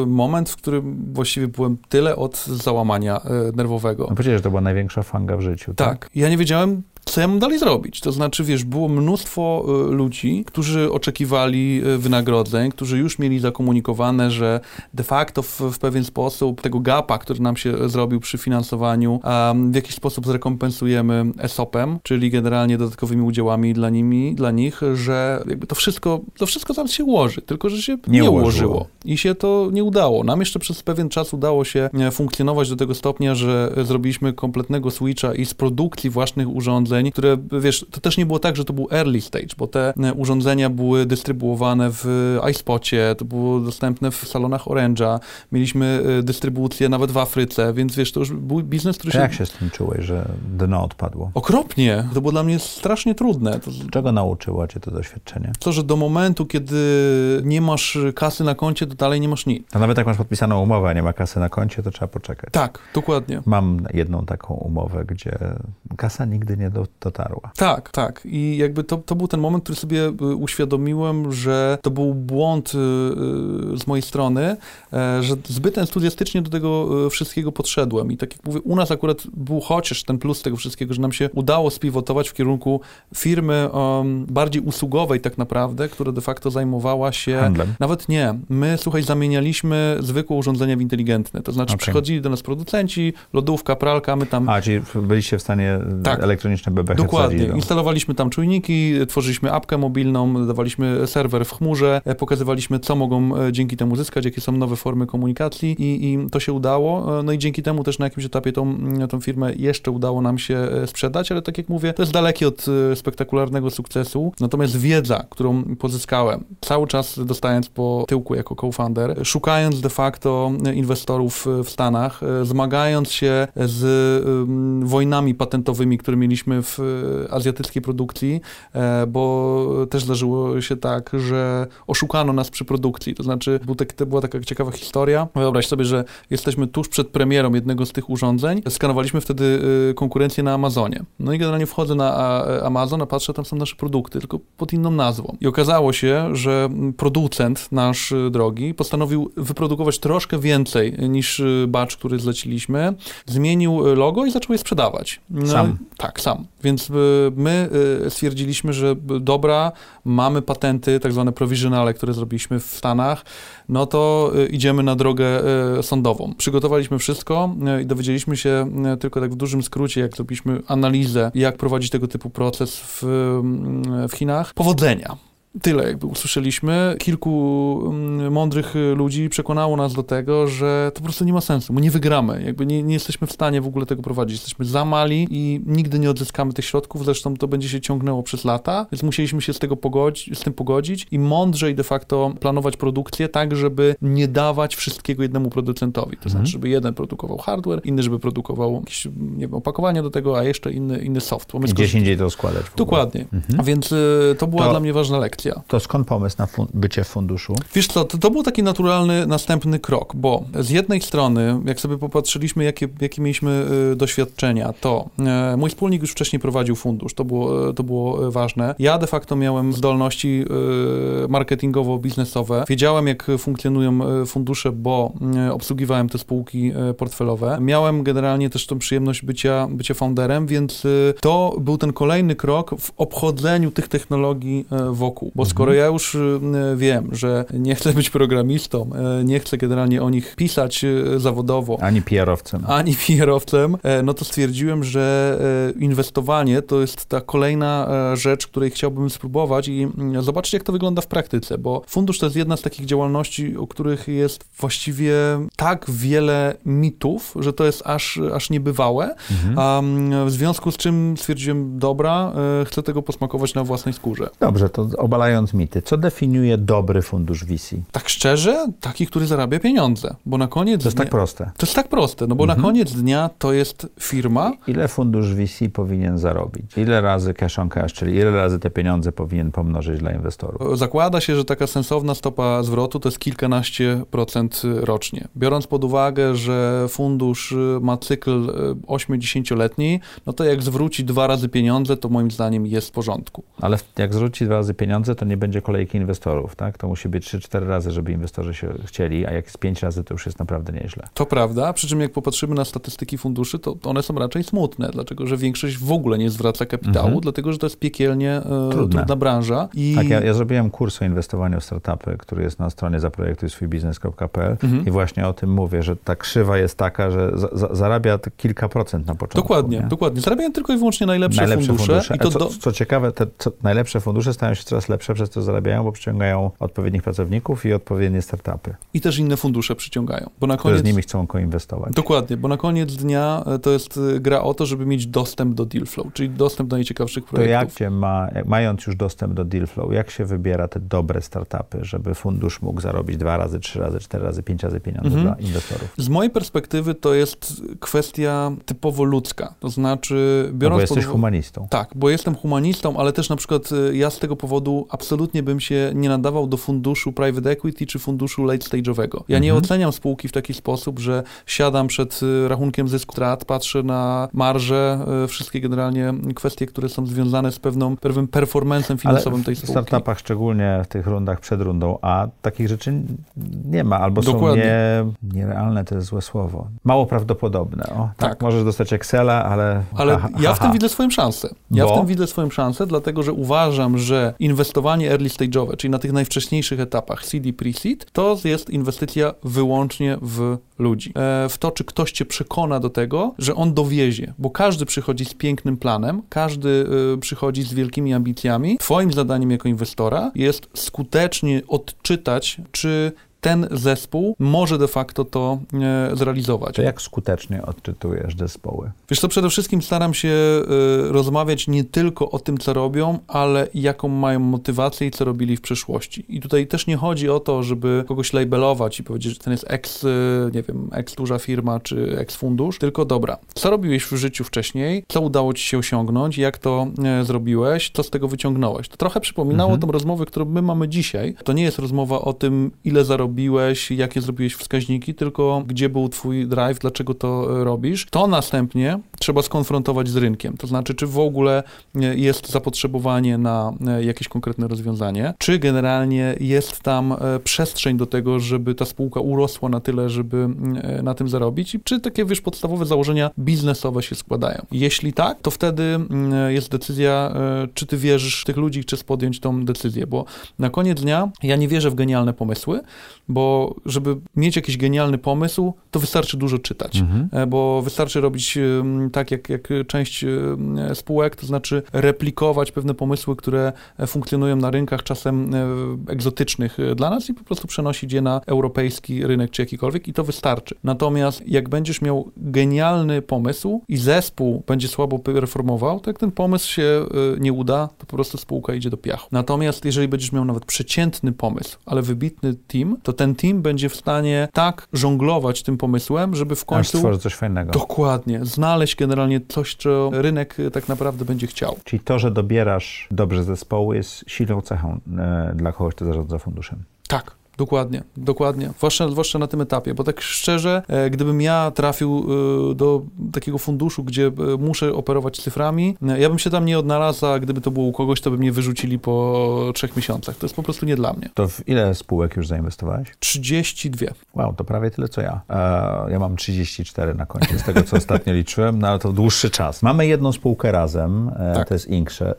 moment, w którym właściwie byłem tyle od załamania y, nerwowego. No przecież to była największa fanga w życiu. Tak. tak. Ja nie wiedziałem, co ja mam dalej zrobić? To znaczy, wiesz, było mnóstwo y, ludzi, którzy oczekiwali y, wynagrodzeń, którzy już mieli zakomunikowane, że de facto w, w pewien sposób tego gapa, który nam się zrobił przy finansowaniu, um, w jakiś sposób zrekompensujemy ESOP-em, czyli generalnie dodatkowymi udziałami dla, nimi, dla nich, że jakby to wszystko, to wszystko zaraz się ułoży, tylko że się nie, nie ułożyło. I się to nie udało. Nam jeszcze przez pewien czas udało się e, funkcjonować do tego stopnia, że zrobiliśmy kompletnego switcha i z produkcji własnych urządzeń urządzeń, które, wiesz, to też nie było tak, że to był early stage, bo te e, urządzenia były dystrybuowane w iSpocie, to było dostępne w salonach Orange'a, mieliśmy e, dystrybucję nawet w Afryce, więc wiesz, to już był biznes, który się... Jak się z tym czułeś, że dno odpadło? Okropnie. To było dla mnie strasznie trudne. To... Czego nauczyło cię to doświadczenie? To, że do momentu, kiedy nie masz kasy na koncie, to dalej nie masz nic. A nawet jak masz podpisaną umowę, a nie ma kasy na koncie, to trzeba poczekać. Tak, dokładnie. Mam jedną taką umowę, gdzie kasa nigdy nie do dotarła. Tak, tak. I jakby to, to był ten moment, który sobie y, uświadomiłem, że to był błąd y, y, z mojej strony, e, że zbyt entuzjastycznie do tego wszystkiego podszedłem. I tak jak mówię, u nas akurat był chociaż ten plus tego wszystkiego, że nam się udało spiwotować w kierunku firmy um, bardziej usługowej tak naprawdę, która de facto zajmowała się... Handlem. Nawet nie. My, słuchaj, zamienialiśmy zwykłe urządzenia w inteligentne. To znaczy okay. przychodzili do nas producenci, lodówka, pralka, my tam... A, czyli byliście w stanie tak. elektroniczne Dokładnie. Instalowaliśmy tam czujniki, tworzyliśmy apkę mobilną, dawaliśmy serwer w chmurze, e, pokazywaliśmy, co mogą e, dzięki temu zyskać, jakie są nowe formy komunikacji i, i to się udało. E, no i dzięki temu też na jakimś etapie tą, mm, tą firmę jeszcze udało nam się sprzedać, ale tak jak mówię, to jest dalekie od spektakularnego sukcesu. Natomiast wiedza, którą pozyskałem, cały czas dostając po tyłku jako co-founder, szukając de facto inwestorów w Stanach, zmagając się z wojnami patentowymi, które mieliśmy w azjatyckiej produkcji, e, bo też zdarzyło się tak, że oszukano nas przy produkcji. To znaczy, był tak, to była taka ciekawa historia. Wyobraź sobie, że jesteśmy tuż przed premierą jednego z tych urządzeń. Skanowaliśmy wtedy e, konkurencję na Amazonie. No i generalnie wchodzę na Amazon, a patrzę, tam są nasze produkty, tylko pod inną nazwą. I okazało się, że producent nasz e, drogi postanowił wyprodukować troszkę więcej niż batch, który zleciliśmy. Zmienił logo i zaczął je sprzedawać. No, sam? Tak, sam. Więc my y, stwierdziliśmy, że dobra, mamy patenty, tak zwane provisionale, które zrobiliśmy w Stanach, no to y, idziemy na drogę sądową. Przygotowaliśmy wszystko i dowiedzieliśmy się tylko tak w dużym skrócie, jak zrobiliśmy analizę, jak prowadzić tego typu proces w, w Chinach. Powodzenia tyle jakby usłyszeliśmy. Kilku mm, mądrych ludzi przekonało nas do tego, że to po prostu nie ma sensu. My nie wygramy. Jakby nie, nie jesteśmy w stanie w ogóle tego prowadzić. Jesteśmy za mali i nigdy nie odzyskamy tych środków. Zresztą to będzie się ciągnęło przez lata, więc musieliśmy się z, tego pogodzić, z tym pogodzić i mądrzej de facto planować produkcję tak, żeby nie dawać wszystkiego jednemu producentowi. To mhm. znaczy, żeby jeden produkował hardware, inny, żeby produkował jakieś nie wiem, opakowanie do tego, a jeszcze inny, inny soft. Gdzieś indziej to składać. Dokładnie. Mhm. A więc y, to była to... dla mnie ważna lekcja. To skąd pomysł na fun bycie w funduszu? Wiesz co, to, to, był taki naturalny następny krok, bo z jednej strony, jak sobie popatrzyliśmy, jakie, jakie mieliśmy y, doświadczenia, to y, mój wspólnik już wcześniej prowadził fundusz, to było, to było ważne. Ja de facto miałem zdolności y, marketingowo-biznesowe. Wiedziałem, jak funkcjonują y, fundusze, bo y, obsługiwałem te spółki y, portfelowe. Miałem generalnie też tą przyjemność bycia, bycia founderem, więc to był ten kolejny krok w obchodzeniu tych technologii wokół, bo skoro ja już y, wiem, że nie chcę być programistą, y, nie chcę generalnie o nich pisać y, zawodowo. Ani PR-owcem. Ani PR-owcem, no to stwierdziłem, że inwestowanie to jest ta kolejna rzecz, której chciałbym spróbować i mm, zobaczyć, jak to wygląda w praktyce, bo fundusz to jest jedna z takich działalności, o których jest właściwie tak wiele mitów, że to jest aż, aż niebywałe. Mhm. w związku z czym stwierdziłem, dobra, chcę tego posmakować na własnej skórze. Dobrze, to obalając mity, co definiuje dobry fundusz VC? Tak szczerze, taki, który zarabia pieniądze, bo na koniec To jest dnia... tak proste. To jest tak proste, no bo na koniec dnia to jest firma, Ile fundusz VC powinien zarobić? Ile razy cash on cash, czyli ile razy te pieniądze powinien pomnożyć dla inwestorów? Zakłada się, że taka sensowna stopa zwrotu to jest kilkanaście procent rocznie. Biorąc pod uwagę, że fundusz ma cykl 8-10-letni, no to jak zwróci dwa razy pieniądze, to moim zdaniem jest w porządku. Ale jak zwróci dwa razy pieniądze, to nie będzie kolejki inwestorów, tak? To musi być 3-4 razy, żeby inwestorzy się chcieli, a jak jest 5 razy, to już jest naprawdę nieźle. To prawda, przy czym jak popatrzymy na statystyki funduszy, to one są raczej smutne, dlatego że większość w ogóle nie zwraca kapitału, Mhm. dlatego że to jest piekielnie e, trudna branża. I Tak, ja, ja zrobiłem kurs o inwestowaniu w startupy, który jest na stronie zaprojektujswójbiznes.pl Mhm. i właśnie o tym mówię, że ta krzywa jest taka, że za, za, zarabia kilka procent na początku. Dokładnie, nie? dokładnie. Zarabiają tylko i wyłącznie najlepsze, fundusze. I A to co, do, co ciekawe, te co, najlepsze fundusze stają się coraz lepsze przez to, zarabiają, bo przyciągają odpowiednich pracowników i odpowiednie startupy, I też inne fundusze przyciągają, bo na koniec... z nimi chcą koinwestować. Dokładnie, bo na koniec dnia e, to jest e, gra o to, żeby mieć dostęp do deal flow, czyli dostęp do najciekawszych To projektów. jak się ma, mając już dostęp do deal flow, jak się wybiera te dobre startupy, żeby fundusz mógł zarobić dwa razy, trzy razy, cztery razy, pięć razy pieniądze Mhm. dla inwestorów? Z mojej perspektywy to jest kwestia typowo ludzka, to znaczy No bo biorąc jesteś pod... humanistą. Tak, bo jestem humanistą, ale też na przykład y, ja z tego powodu absolutnie bym się nie nadawał do funduszu private equity czy funduszu late stage'owego. Ja nie Mhm. oceniam spółki w taki sposób, że siadam przed y, rachunkiem zysku strat, patrzę na marże, y, wszystkie generalnie kwestie, które są związane z pewną, pewnym performancem finansowym Ale tej w spółki. startupach, szczególnie w tych rundach przed rundą A, takich rzeczy nie ma, albo są Dokładnie. nie, nierealne, to jest złe słowo. Mało prawdopodobne. O, tak. Tak. możesz dostać Excela, ale... Ale ha, ha, ja w ha. tym widzę swoją szansę. Ja Bo? w tym widzę swoją szansę, dlatego że uważam, że inwestowanie early stage'owe, czyli na tych najwcześniejszych etapach CD, pre-seed, to jest inwestycja wyłącznie w ludzi. E, w to, czy ktoś cię przekona do tego, że on dowiezie, bo każdy przychodzi z pięknym planem, każdy e, przychodzi z wielkimi ambicjami. Twoim zadaniem jako inwestora jest skutecznie odczytać, czy ten zespół może de facto to e, zrealizować. To jak skutecznie odczytujesz zespoły? Wiesz co, przede wszystkim staram się y, rozmawiać nie tylko o tym, co robią, ale jaką mają motywację i co robili w przeszłości. I tutaj też nie chodzi o to, żeby kogoś labelować i powiedzieć, że ten jest ex, y, nie wiem, ex duża firma czy ex fundusz, tylko dobra, co robiłeś w życiu wcześniej, co udało ci się osiągnąć, jak to e, zrobiłeś, co z tego wyciągnąłeś. To trochę przypominało Mhm. tą rozmowę, którą my mamy dzisiaj. To nie jest rozmowa o tym, ile zarobiłeś, jakie zrobiłeś wskaźniki, tylko gdzie był twój drive, dlaczego to e, robisz. To następnie trzeba skonfrontować z rynkiem. To znaczy, czy w ogóle e, jest zapotrzebowanie na e, jakieś konkretne rozwiązanie, czy generalnie jest tam przestrzeń do tego, żeby ta spółka urosła na tyle, żeby na tym zarobić i czy takie, wiesz, podstawowe założenia biznesowe się składają. Jeśli tak, to wtedy jest decyzja, czy ty wierzysz w tych ludzi, chcesz podjąć tą decyzję, bo na koniec dnia ja nie wierzę w genialne pomysły, bo żeby mieć jakiś genialny pomysł, to wystarczy dużo czytać, e, bo wystarczy robić tak, jak, jak część spółek, to znaczy replikować pewne pomysły, które e, funkcjonują na rynkach czasem e, egzotycznych dla nas i po prostu przenosić je na europejski rynek czy jakikolwiek i to wystarczy. Natomiast jak będziesz miał genialny pomysł i zespół będzie słabo performował, to jak ten pomysł się nie uda, to po prostu spółka idzie do piachu. Natomiast jeżeli będziesz miał nawet przeciętny pomysł, ale wybitny team, to ten team będzie w stanie tak żonglować tym pomysłem, żeby w Aż końcu stworzy coś fajnego. dokładnie znaleźć generalnie coś, co rynek e, tak naprawdę będzie chciał. Czyli to, że dobierasz dobrze zespoły jest silną cechą e, dla kogoś, kto zarządza funduszem. Tak. Dokładnie, dokładnie. Zwłaszcza, zwłaszcza na tym etapie, bo tak szczerze, e, gdybym ja trafił e, do takiego funduszu, gdzie e, muszę operować cyframi, ja bym się tam nie odnalazł, a gdyby to było u kogoś, to by mnie wyrzucili po trzech miesiącach. To jest po prostu nie dla mnie. To w ile spółek już zainwestowałeś? 32. Wow, to prawie tyle co ja. E, ja mam 34 na koncie, z tego co ostatnio liczyłem, no ale to dłuższy czas. Mamy jedną spółkę razem, e, Tak. to jest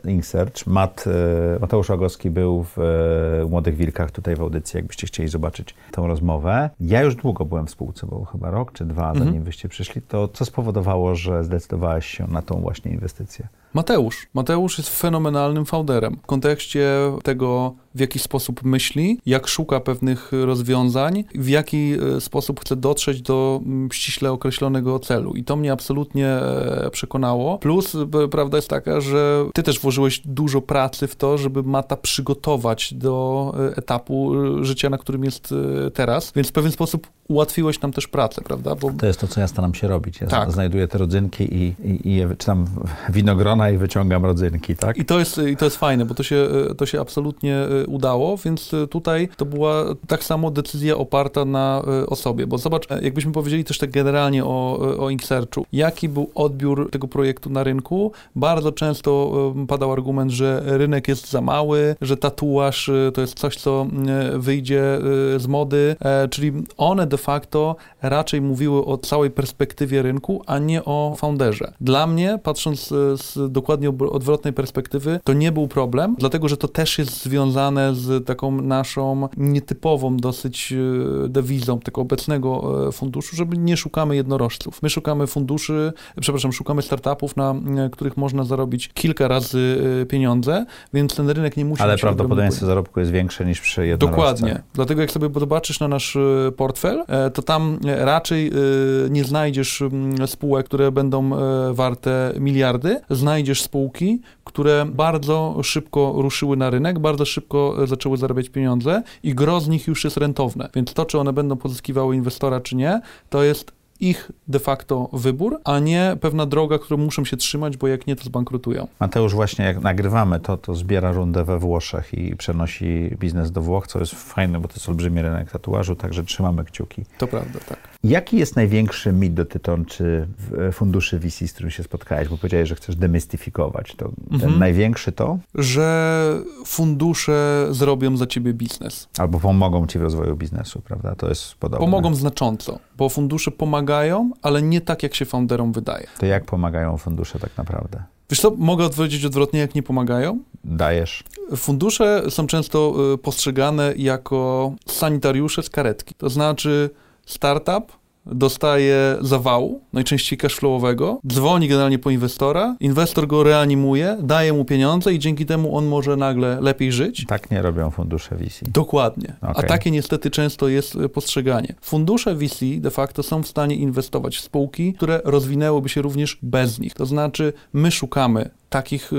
Inksearch. Mat, e, Mateusz Łagowski był w Młodych Wilkach tutaj w audycji, jakbyście chcieli zobaczyć tą rozmowę. Ja już długo byłem w spółce, bo chyba rok czy dwa, Mhm. zanim wyście przyszli. To co spowodowało, że zdecydowałeś się na tą właśnie inwestycję? Mateusz. Mateusz jest fenomenalnym founderem. W kontekście tego, w jaki sposób myśli, jak szuka pewnych rozwiązań, w jaki e, sposób chce dotrzeć do mm, ściśle określonego celu. I to mnie absolutnie e, przekonało. Plus, prawda jest taka, że ty też włożyłeś dużo pracy w to, żeby Mata przygotować do e, etapu życia, na którym jest teraz. Więc w pewien sposób ułatwiłeś nam też pracę, prawda? Bo... To jest to, co ja staram się robić. Ja tak. znajduję te rodzynki i, i, i je, czytam winogrona i wyciągam rodzynki, tak? I to jest, i to jest fajne, bo to się, to się absolutnie udało, więc tutaj to była tak samo decyzja oparta na osobie, bo zobacz, jakbyśmy powiedzieli też tak generalnie o, o Inksearchu, jaki był odbiór tego projektu na rynku, bardzo często padał argument, że rynek jest za mały, że tatuaż to jest coś, co wyjdzie z mody, e, czyli one de facto raczej mówiły o całej perspektywie rynku, a nie o founderze. Dla mnie, patrząc z dokładnie odwrotnej perspektywy, to nie był problem, dlatego że to też jest związane z taką naszą nietypową dosyć e, dewizą tego obecnego e, funduszu, żeby nie szukamy jednorożców. My szukamy funduszy, przepraszam, szukamy startupów, na których można zarobić kilka razy pieniądze, więc ten rynek nie musi Ale prawdopodobieństwo zarobku jest większe niż przy jednorożcu. Dokładnie. Dlatego jak sobie zobaczysz na nasz portfel, E, to tam raczej e, nie znajdziesz spółek, które będą e, warte miliardy. Znajdziesz spółki, które bardzo szybko ruszyły na rynek, bardzo szybko zaczęły zarabiać pieniądze i gro z nich już jest rentowne. Więc to, czy one będą pozyskiwały inwestora, czy nie, to jest ich de facto wybór, a nie pewna droga, którą muszą się trzymać, bo jak nie, to zbankrutują. Mateusz właśnie jak nagrywamy to, to zbiera rundę we Włoszech i przenosi biznes do Włoch, co jest fajne, bo to jest olbrzymi rynek tatuażu, także trzymamy kciuki. To prawda, tak. Jaki jest największy mit dotyczący funduszy VC, z którym się spotkałeś? Bo powiedziałeś, że chcesz demystyfikować. To mhm. największy to? Że fundusze zrobią za ciebie biznes. Albo pomogą ci w rozwoju biznesu, prawda? To jest podobne. Pomogą znacząco, bo fundusze pomagają, ale nie tak, jak się founderom wydaje. To jak pomagają fundusze tak naprawdę? Wiesz co, mogę odpowiedzieć odwrotnie, jak nie pomagają? Dajesz. Fundusze są często y, postrzegane jako sanitariusze z karetki. To znaczy startup dostaje zawału, najczęściej cashflowowego, dzwoni generalnie po inwestora, inwestor go reanimuje, daje mu pieniądze i dzięki temu on może nagle lepiej żyć. Tak nie robią fundusze VC. Dokładnie. Okay. A takie niestety często jest e, postrzeganie. Fundusze VC de facto są w stanie inwestować w spółki, które rozwinęłyby się również bez nich. To znaczy my szukamy takich y,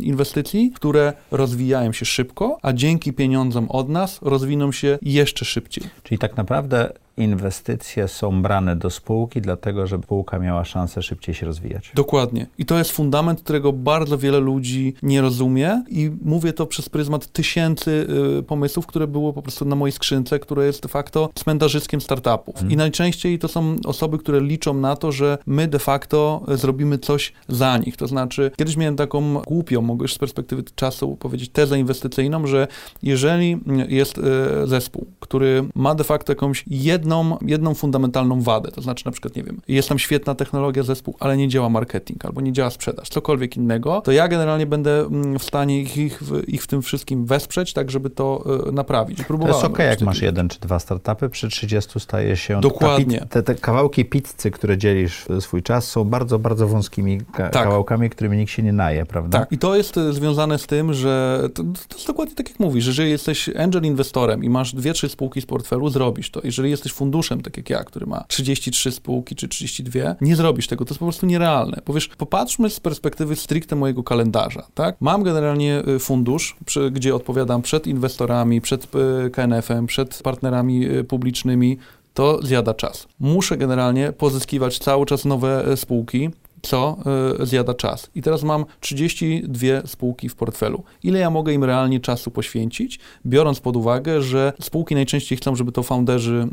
inwestycji, które rozwijają się szybko, a dzięki pieniądzom od nas rozwiną się jeszcze szybciej. Czyli tak naprawdę inwestycje są brane do spółki, dlatego że spółka miała szansę szybciej się rozwijać. Dokładnie. I to jest fundament, którego bardzo wiele ludzi nie rozumie i mówię to przez pryzmat tysięcy y, pomysłów, które było po prostu na mojej skrzynce, które jest de facto cmentarzyskiem startupów. Hmm. I najczęściej to są osoby, które liczą na to, że my de facto zrobimy coś za nich. To znaczy, kiedyś miałem taką głupią, mogę już z perspektywy czasu powiedzieć, tezę inwestycyjną, że jeżeli jest e, zespół, który ma de facto jakąś jedną, jedną fundamentalną wadę, to znaczy na przykład, nie wiem, jest tam świetna technologia zespół, ale nie działa marketing albo nie działa sprzedaż, cokolwiek innego, to ja generalnie będę mm, w stanie ich, ich, ich w tym wszystkim wesprzeć, tak żeby to e, naprawić. to jest okej, okay, jak masz jeden czy dwa startupy, przy 30 staje się... Dokładnie. Te, te, kawałki pizzy, które dzielisz swój czas, są bardzo, bardzo wąskimi ka tak. kawałkami, którymi nikt się nie naje, prawda? Tak, i to jest e, związane z tym, że to, to jest dokładnie tak jak mówisz, że jeżeli jesteś angel inwestorem i masz dwie, trzy spółki z portfelu, zrobisz to. Jeżeli jesteś funduszem, tak jak ja, który ma 33 spółki czy 32, nie zrobisz tego. To jest po prostu nierealne. Powiesz, popatrzmy z perspektywy stricte mojego kalendarza, tak? Mam generalnie e, fundusz, przy, gdzie odpowiadam przed inwestorami, przed e, KNF-em, przed partnerami publicznymi, to zjada czas. Muszę generalnie pozyskiwać cały czas nowe spółki, co y, zjada czas. I teraz mam 32 spółki w portfelu. Ile ja mogę im realnie czasu poświęcić, biorąc pod uwagę, że spółki najczęściej chcą, żeby to founderzy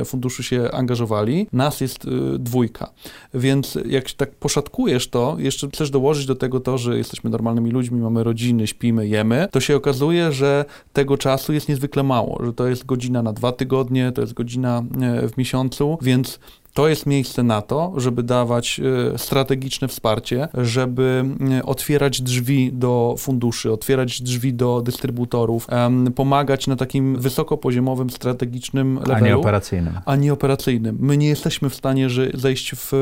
y, funduszu się angażowali. Nas jest y, dwójka. Więc jak tak poszatkujesz to, jeszcze chcesz dołożyć do tego to, że jesteśmy normalnymi ludźmi, mamy rodziny, śpimy, jemy, to się okazuje, że tego czasu jest niezwykle mało, że to jest godzina na dwa tygodnie, to jest godzina w miesiącu, więc to jest miejsce na to, żeby dawać e, strategiczne wsparcie, żeby e, otwierać drzwi do funduszy, otwierać drzwi do dystrybutorów, pomagać na takim wysokopoziomowym, strategicznym levelu. A nie operacyjnym. A nie operacyjnym. My nie jesteśmy w stanie że zejść w,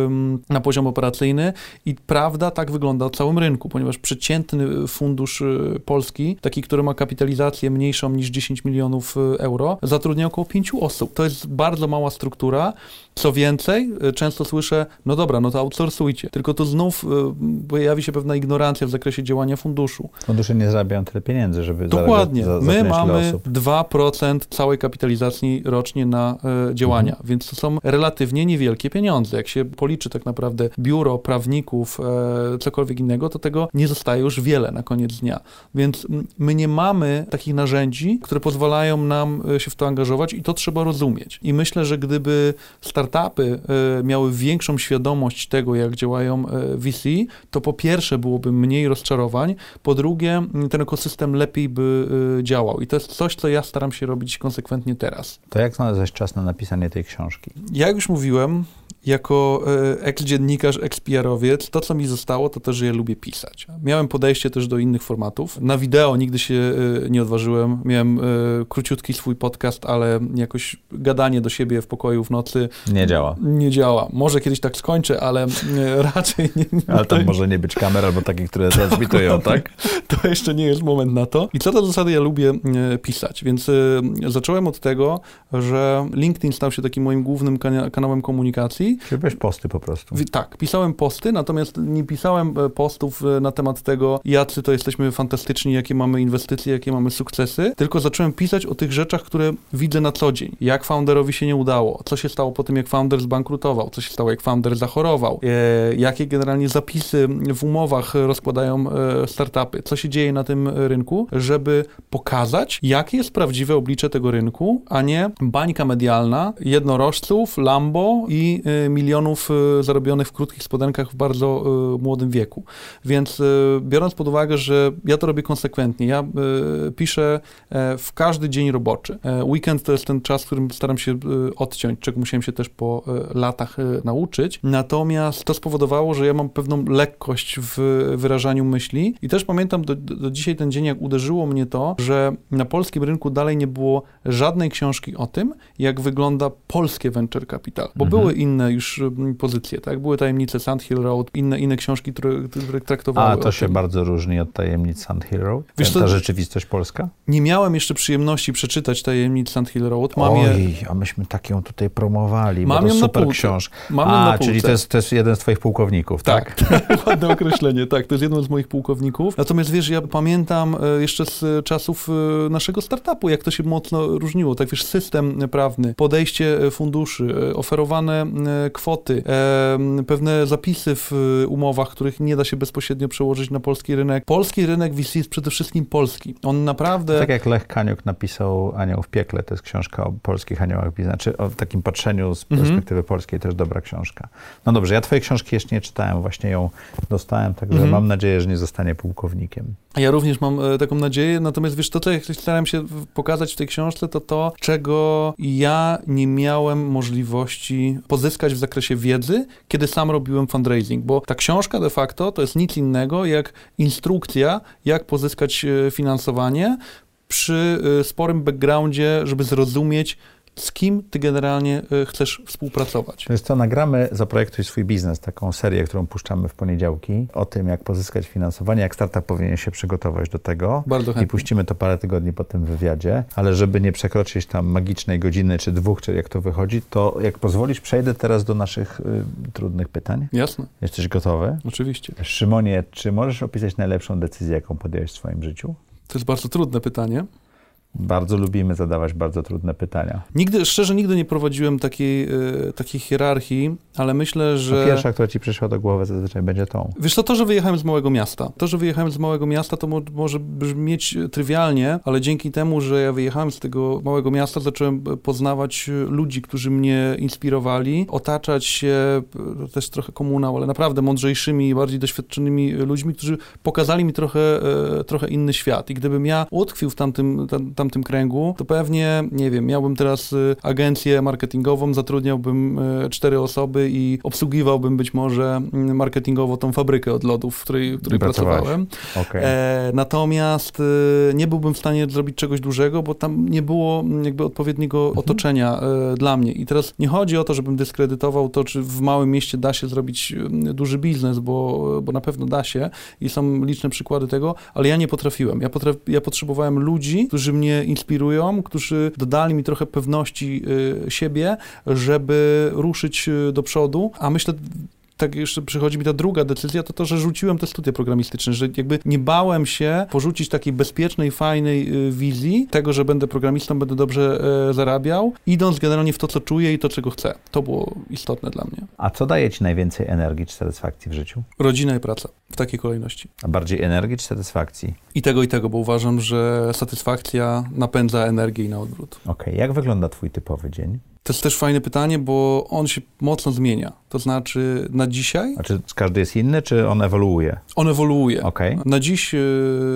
na poziom operacyjny i prawda tak wygląda o całym rynku, ponieważ przeciętny fundusz e, polski, taki, który ma kapitalizację mniejszą niż 10 milionów euro, zatrudnia około 5 osób. To jest bardzo mała struktura. Co więcej, y, często słyszę, no dobra, no to outsourcujcie. Tylko to znów y, pojawi się pewna ignorancja w zakresie działania funduszu. Fundusze nie zarabiają tyle pieniędzy, żeby Dokładnie. Za, My mamy 2% całej kapitalizacji rocznie na y, działania, mhm. więc to są relatywnie niewielkie pieniądze. Jak się policzy tak naprawdę biuro prawników, e, cokolwiek innego, to tego nie zostaje już wiele na koniec dnia. Więc my nie mamy takich narzędzi, które pozwalają nam się w to angażować i to trzeba rozumieć. I myślę, że gdyby start startupy e, miały większą świadomość tego, jak działają e, VC, to po pierwsze byłoby mniej rozczarowań, po drugie ten ekosystem lepiej by e, działał. I to jest coś, co ja staram się robić konsekwentnie teraz. To jak znalazłeś czas na napisanie tej książki? Jak już mówiłem, jako eks-dziennikarz, eks-PR-owiec, to co mi zostało, to to, że ja lubię pisać. Miałem podejście też do innych formatów. Na wideo nigdy się nie odważyłem. Miałem króciutki swój podcast, ale jakoś gadanie do siebie w pokoju w nocy... Nie działa. Nie działa. Może kiedyś tak skończę, ale raczej nie. Ale tam może nie być kamer albo takich, które transmitują, tak? To jeszcze nie jest moment na to. I co do zasady ja lubię pisać, więc zacząłem od tego, że LinkedIn stał się takim moim głównym kanałem komunikacji Czytałeś posty po prostu. Tak, pisałem posty, natomiast nie pisałem e, postów e, na temat tego, jacy to jesteśmy fantastyczni, jakie mamy inwestycje, jakie mamy sukcesy, tylko zacząłem pisać o tych rzeczach, które widzę na co dzień. Jak founderowi się nie udało, co się stało po tym, jak founder zbankrutował, co się stało, jak founder zachorował, e, jakie generalnie zapisy w umowach rozkładają e, startupy, co się dzieje na tym rynku, żeby pokazać, jakie jest prawdziwe oblicze tego rynku, a nie bańka medialna jednorożców, Lambo i e, milionów zarobionych w krótkich spodenkach w bardzo młodym wieku. Więc biorąc pod uwagę, że ja to robię konsekwentnie, ja piszę w każdy dzień roboczy. Weekend to jest ten czas, w którym staram się odciąć, czego musiałem się też po latach nauczyć. Natomiast to spowodowało, że ja mam pewną lekkość w wyrażaniu myśli i też pamiętam do, do dzisiaj ten dzień, jak uderzyło mnie to, że na polskim rynku dalej nie było żadnej książki o tym, jak wygląda polskie venture capital, bo mhm. były inne już pozycje, tak? Były tajemnice Sand Hill Road, inne, inne książki, które, które traktowały A to się tym. bardzo różni od tajemnic Sand Hill Road? Wiesz, ta, ta rzeczywistość polska? Nie miałem jeszcze przyjemności przeczytać tajemnic Sand Hill Road. Mam Oj, je... a myśmy tak ją tutaj promowali, mam bo to super książka. Mam a, czyli to jest, to jest jeden z twoich pułkowników, tak? Tak, ładne określenie, tak, to jest jeden z moich pułkowników. Natomiast wiesz, ja pamiętam e, jeszcze z czasów e, naszego startupu, jak to się mocno różniło, tak wiesz, system prawny, podejście funduszy, oferowane kwoty, pewne zapisy w umowach, których nie da się bezpośrednio przełożyć na polski rynek. Polski rynek VC jest przede wszystkim polski. On naprawdę... Tak jak Lech Kaniuk napisał Anioł w piekle, to jest książka o polskich aniołach biznesu, znaczy o takim patrzeniu z mhm. perspektywy polskiej, też dobra książka. No dobrze, ja twojej książki jeszcze nie czytałem, właśnie ją dostałem, także mhm. mam nadzieję, że nie zostanie pułkownikiem. Ja również mam e, taką nadzieję, natomiast wiesz, to co ja staram się pokazać w tej książce, to to, czego ja nie miałem możliwości pozyskać w zakresie wiedzy, kiedy sam robiłem fundraising, bo ta książka de facto to jest nic innego jak instrukcja, jak pozyskać e, finansowanie przy e, sporym backgroundzie, żeby zrozumieć, z kim ty generalnie y, chcesz współpracować. To jest co, nagramy Zaprojektuj swój biznes, taką serię, którą puszczamy w poniedziałki, o tym, jak pozyskać finansowanie, jak startup powinien się przygotować do tego. Bardzo chętnie. I puścimy to parę tygodni po tym wywiadzie, ale żeby nie przekroczyć tam magicznej godziny, czy dwóch, czy jak to wychodzi, to jak pozwolisz, przejdę teraz do naszych y, trudnych pytań. Jasne. Jesteś gotowy? Oczywiście. Szymonie, czy możesz opisać najlepszą decyzję, jaką podjąłeś w swoim życiu? To jest bardzo trudne pytanie. Bardzo lubimy zadawać bardzo trudne pytania. Nigdy, szczerze, nigdy nie prowadziłem takiej, y, takiej hierarchii, ale myślę, że... A pierwsza, która ci przyszła do głowy zazwyczaj będzie tą. Wiesz to, to, że wyjechałem z małego miasta. To, że wyjechałem z małego miasta, to mo może brzmieć trywialnie, ale dzięki temu, że ja wyjechałem z tego małego miasta, zacząłem poznawać ludzi, którzy mnie inspirowali, otaczać się, to też trochę komunał, ale naprawdę mądrzejszymi, bardziej doświadczonymi ludźmi, którzy pokazali mi trochę, trochę inny świat. I gdybym ja utkwił w tamtym, tam, tamtym kręgu, to pewnie, nie wiem, miałbym teraz y, agencję marketingową, zatrudniałbym y, cztery osoby i obsługiwałbym być może mm, marketingowo tą fabrykę od lodów, w której, w której pracowałem. Okay. E, natomiast e, nie byłbym w stanie zrobić czegoś dużego, bo tam nie było mm, jakby odpowiedniego mhm. otoczenia e, dla mnie. I teraz nie chodzi o to, żebym dyskredytował to, czy w małym mieście da się zrobić mm, duży biznes, bo, bo na pewno da się i są liczne przykłady tego, ale ja nie potrafiłem. Ja, potraf, ja potrzebowałem ludzi, którzy mnie inspirują, którzy dodali mi trochę pewności y, siebie, żeby ruszyć y, do przodu, a myślę, tak jeszcze przychodzi mi ta druga decyzja, to to, że rzuciłem te studia programistyczne, że jakby nie bałem się porzucić takiej bezpiecznej, fajnej y, wizji tego, że będę programistą, będę dobrze e, zarabiał, idąc generalnie w to, co czuję i to, czego chcę. To było istotne dla mnie. A co daje ci najwięcej energii czy satysfakcji w życiu? Rodzina i praca, w takiej kolejności. A bardziej energii czy satysfakcji? I tego, i tego, bo uważam, że satysfakcja napędza energię i na odwrót. Okej, okay. jak wygląda twój typowy dzień? To jest też fajne pytanie, bo on się mocno zmienia. To znaczy na dzisiaj. A czy każdy jest inny, czy on ewoluuje? On ewoluuje. Okay. Na dziś y,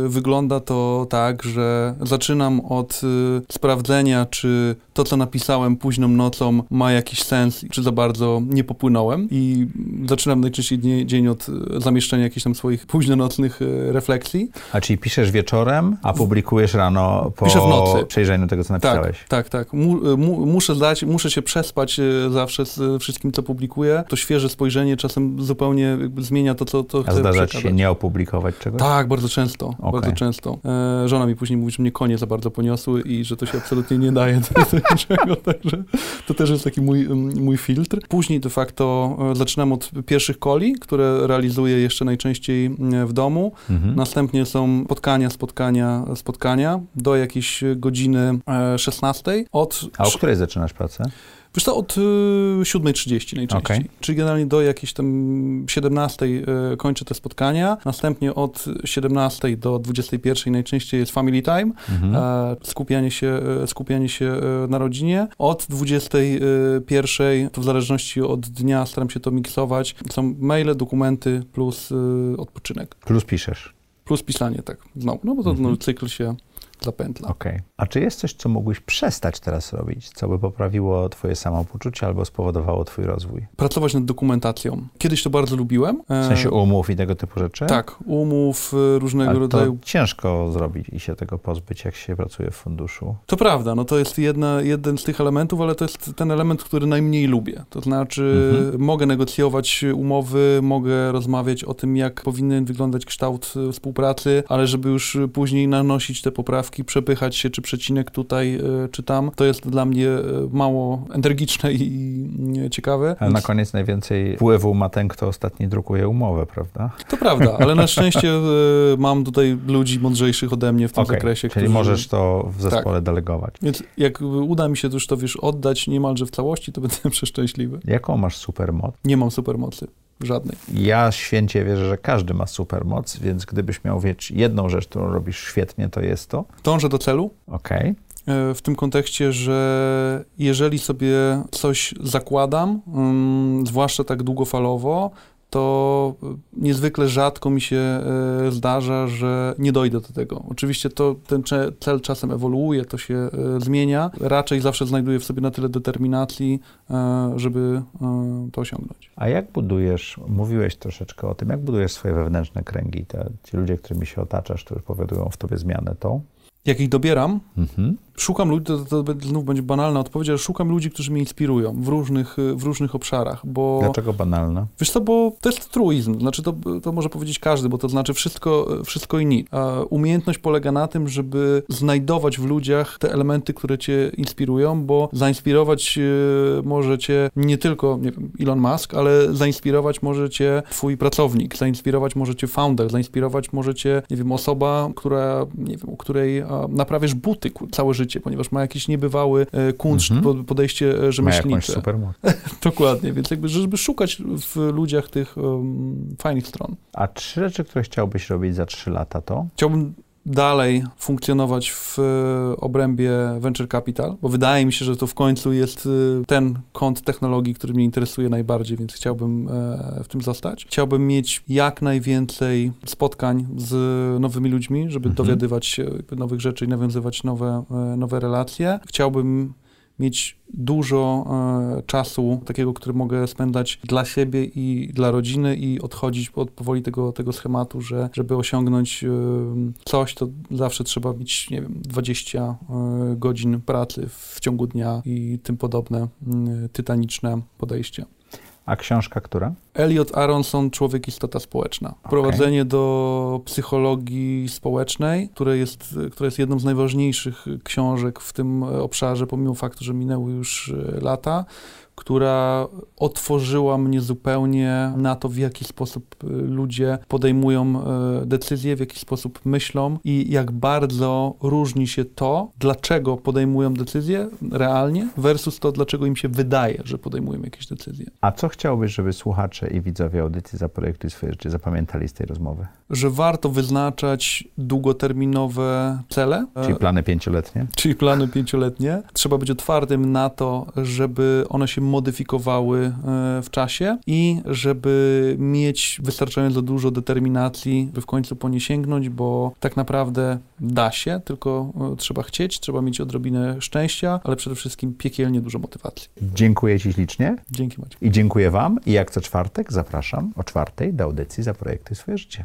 wygląda to tak, że zaczynam od y, sprawdzenia, czy to, co napisałem późną nocą, ma jakiś sens, czy za bardzo nie popłynąłem. I zaczynam najczęściej dzień, dzień od y, zamieszczenia jakichś tam swoich późnonocnych y, refleksji. A czyli piszesz wieczorem, a publikujesz rano po Piszę w nocy. przejrzeniu tego, co napisałeś? Tak, tak, tak. Mu, mu, muszę zdać, muszę się przespać y, zawsze z wszystkim, co publikuję. To świeże spojrzenie czasem zupełnie zmienia to, co, chcę A zdarza ci się nie opublikować czegoś? Tak, bardzo często, okay. bardzo często. E, żona mi później mówi, że mnie konie za bardzo poniosły i że to się absolutnie nie daje do niczego, także to też jest taki mój, mój filtr. Później de facto e, zaczynam od pierwszych coli, które realizuję jeszcze najczęściej e, w domu. Mhm. Następnie są spotkania, spotkania, spotkania do jakiejś godziny 16. Od... A o której zaczynasz pracę? Wiesz to od y, 7.30 najczęściej. Okay. Czyli generalnie do jakiejś tam 17.00 y, kończę te spotkania. Następnie od 17.00 do 21.00 najczęściej jest family time. Mhm. E, skupianie, się, e, skupianie się e, na rodzinie. Od 21.00 to w zależności od dnia staram się to miksować. Są maile, dokumenty plus y, odpoczynek. Plus piszesz. Plus pisanie, tak. Znowu, no bo to mhm. no, cykl się zapętla. Okej. Okay. A czy jest coś, co mógłbyś przestać teraz robić, co by poprawiło twoje samopoczucie albo spowodowało twój rozwój? Pracować nad dokumentacją. Kiedyś to bardzo lubiłem. W sensie umów i tego typu rzeczy? Tak, umów y, różnego Ale rodzaju. To ciężko zrobić i się tego pozbyć, jak się pracuje w funduszu. To prawda, no to jest jedna, jeden z tych elementów, ale to jest ten element, który najmniej lubię. To znaczy mhm. mogę negocjować umowy, mogę rozmawiać o tym, jak powinien wyglądać kształt y, współpracy, ale żeby już później nanosić te poprawki przepychać się, czy przecinek tutaj, e, czy tam, to jest dla mnie e, mało energiczne i ciekawe. Ale Więc... na koniec najwięcej wpływu ma ten, kto ostatni drukuje umowę, prawda? To prawda, ale na szczęście e, mam tutaj ludzi mądrzejszych ode mnie w tym okay, zakresie. Czyli którzy... możesz to w zespole tak. delegować. Więc jak uda mi się już to wiesz, oddać niemalże w całości, to będę przeszczęśliwy. Jaką masz supermoc? Nie mam supermocy żadnej. Ja święcie wierzę, że każdy ma supermoc, więc gdybyś miał wiedzieć jedną rzecz, którą robisz świetnie, to jest to. Dążę do celu. Okej. Okay. W tym kontekście, że jeżeli sobie coś zakładam, um, zwłaszcza tak długofalowo, to niezwykle rzadko mi się e, zdarza, że nie dojdę do tego. Oczywiście to, ten cel czasem ewoluuje, to się e, zmienia. Raczej zawsze znajduję w sobie na tyle determinacji, e, żeby to osiągnąć. A jak budujesz, mówiłeś troszeczkę o tym, jak budujesz swoje wewnętrzne kręgi, te, ci ludzie, którymi się otaczasz, którzy powodują w tobie zmianę, to? Jak ich dobieram, mhm szukam ludzi, to, to, znów będzie banalna odpowiedź, ale szukam ludzi, którzy mnie inspirują w różnych, w różnych obszarach, bo... Dlaczego banalna? Wiesz co, bo to jest truizm, znaczy to, to może powiedzieć każdy, bo to znaczy wszystko, wszystko i nic. A umiejętność polega na tym, żeby znajdować w ludziach te elementy, które cię inspirują, bo zainspirować e, może cię nie tylko, nie wiem, Elon Musk, ale zainspirować może cię twój pracownik, zainspirować może cię founder, zainspirować może cię, nie wiem, osoba, która, nie wiem, u której naprawiasz buty całe życie, życie, ponieważ ma jakiś niebywały e, kunszt, mhm. podejście rzemieślnicze. supermoc. Dokładnie, więc jakby, żeby szukać w ludziach tych um, fajnych stron. A trzy rzeczy, które chciałbyś robić za trzy lata, to? Chciałbym dalej funkcjonować w e, obrębie venture capital, bo wydaje mi się, że to w końcu jest e, ten kąt technologii, który mnie interesuje najbardziej, więc chciałbym e, w tym zostać. Chciałbym mieć jak najwięcej spotkań z nowymi ludźmi, żeby mhm. dowiadywać się nowych rzeczy i nawiązywać nowe, nowe relacje. Chciałbym mieć dużo e, czasu takiego, który mogę spędzać dla siebie i dla rodziny i odchodzić od powoli tego, tego schematu, że żeby osiągnąć e, coś, to zawsze trzeba mieć, nie wiem, 20 e, godzin pracy w ciągu dnia i tym podobne tytaniczne podejście. A książka która? Elliot Aronson, Człowiek istota społeczna. Wprowadzenie okay. do psychologii społecznej, które jest, które jest jedną z najważniejszych książek w tym obszarze, pomimo faktu, że minęły już lata która otworzyła mnie zupełnie na to, w jaki sposób y, ludzie podejmują y, decyzje, w jaki sposób myślą i jak bardzo różni się to, dlaczego podejmują decyzje realnie, versus to, dlaczego im się wydaje, że podejmują jakieś decyzje. A co chciałbyś, żeby słuchacze i widzowie audycji Zaprojektuj swoje życie zapamiętali z tej rozmowy? Że warto wyznaczać długoterminowe cele. Czyli plany pięcioletnie? Czyli plany pięcioletnie. Trzeba być otwartym na to, żeby one się modyfikowały e, w czasie i żeby mieć wystarczająco dużo determinacji, by w końcu po nie sięgnąć, bo tak naprawdę da się, tylko e, trzeba chcieć, trzeba mieć odrobinę szczęścia, ale przede wszystkim piekielnie dużo motywacji. Dziękuję Ci ślicznie. Dzięki Maciek. I dziękuję Wam i jak co czwartek zapraszam o czwartej do audycji Zaprojektuj swoje życie.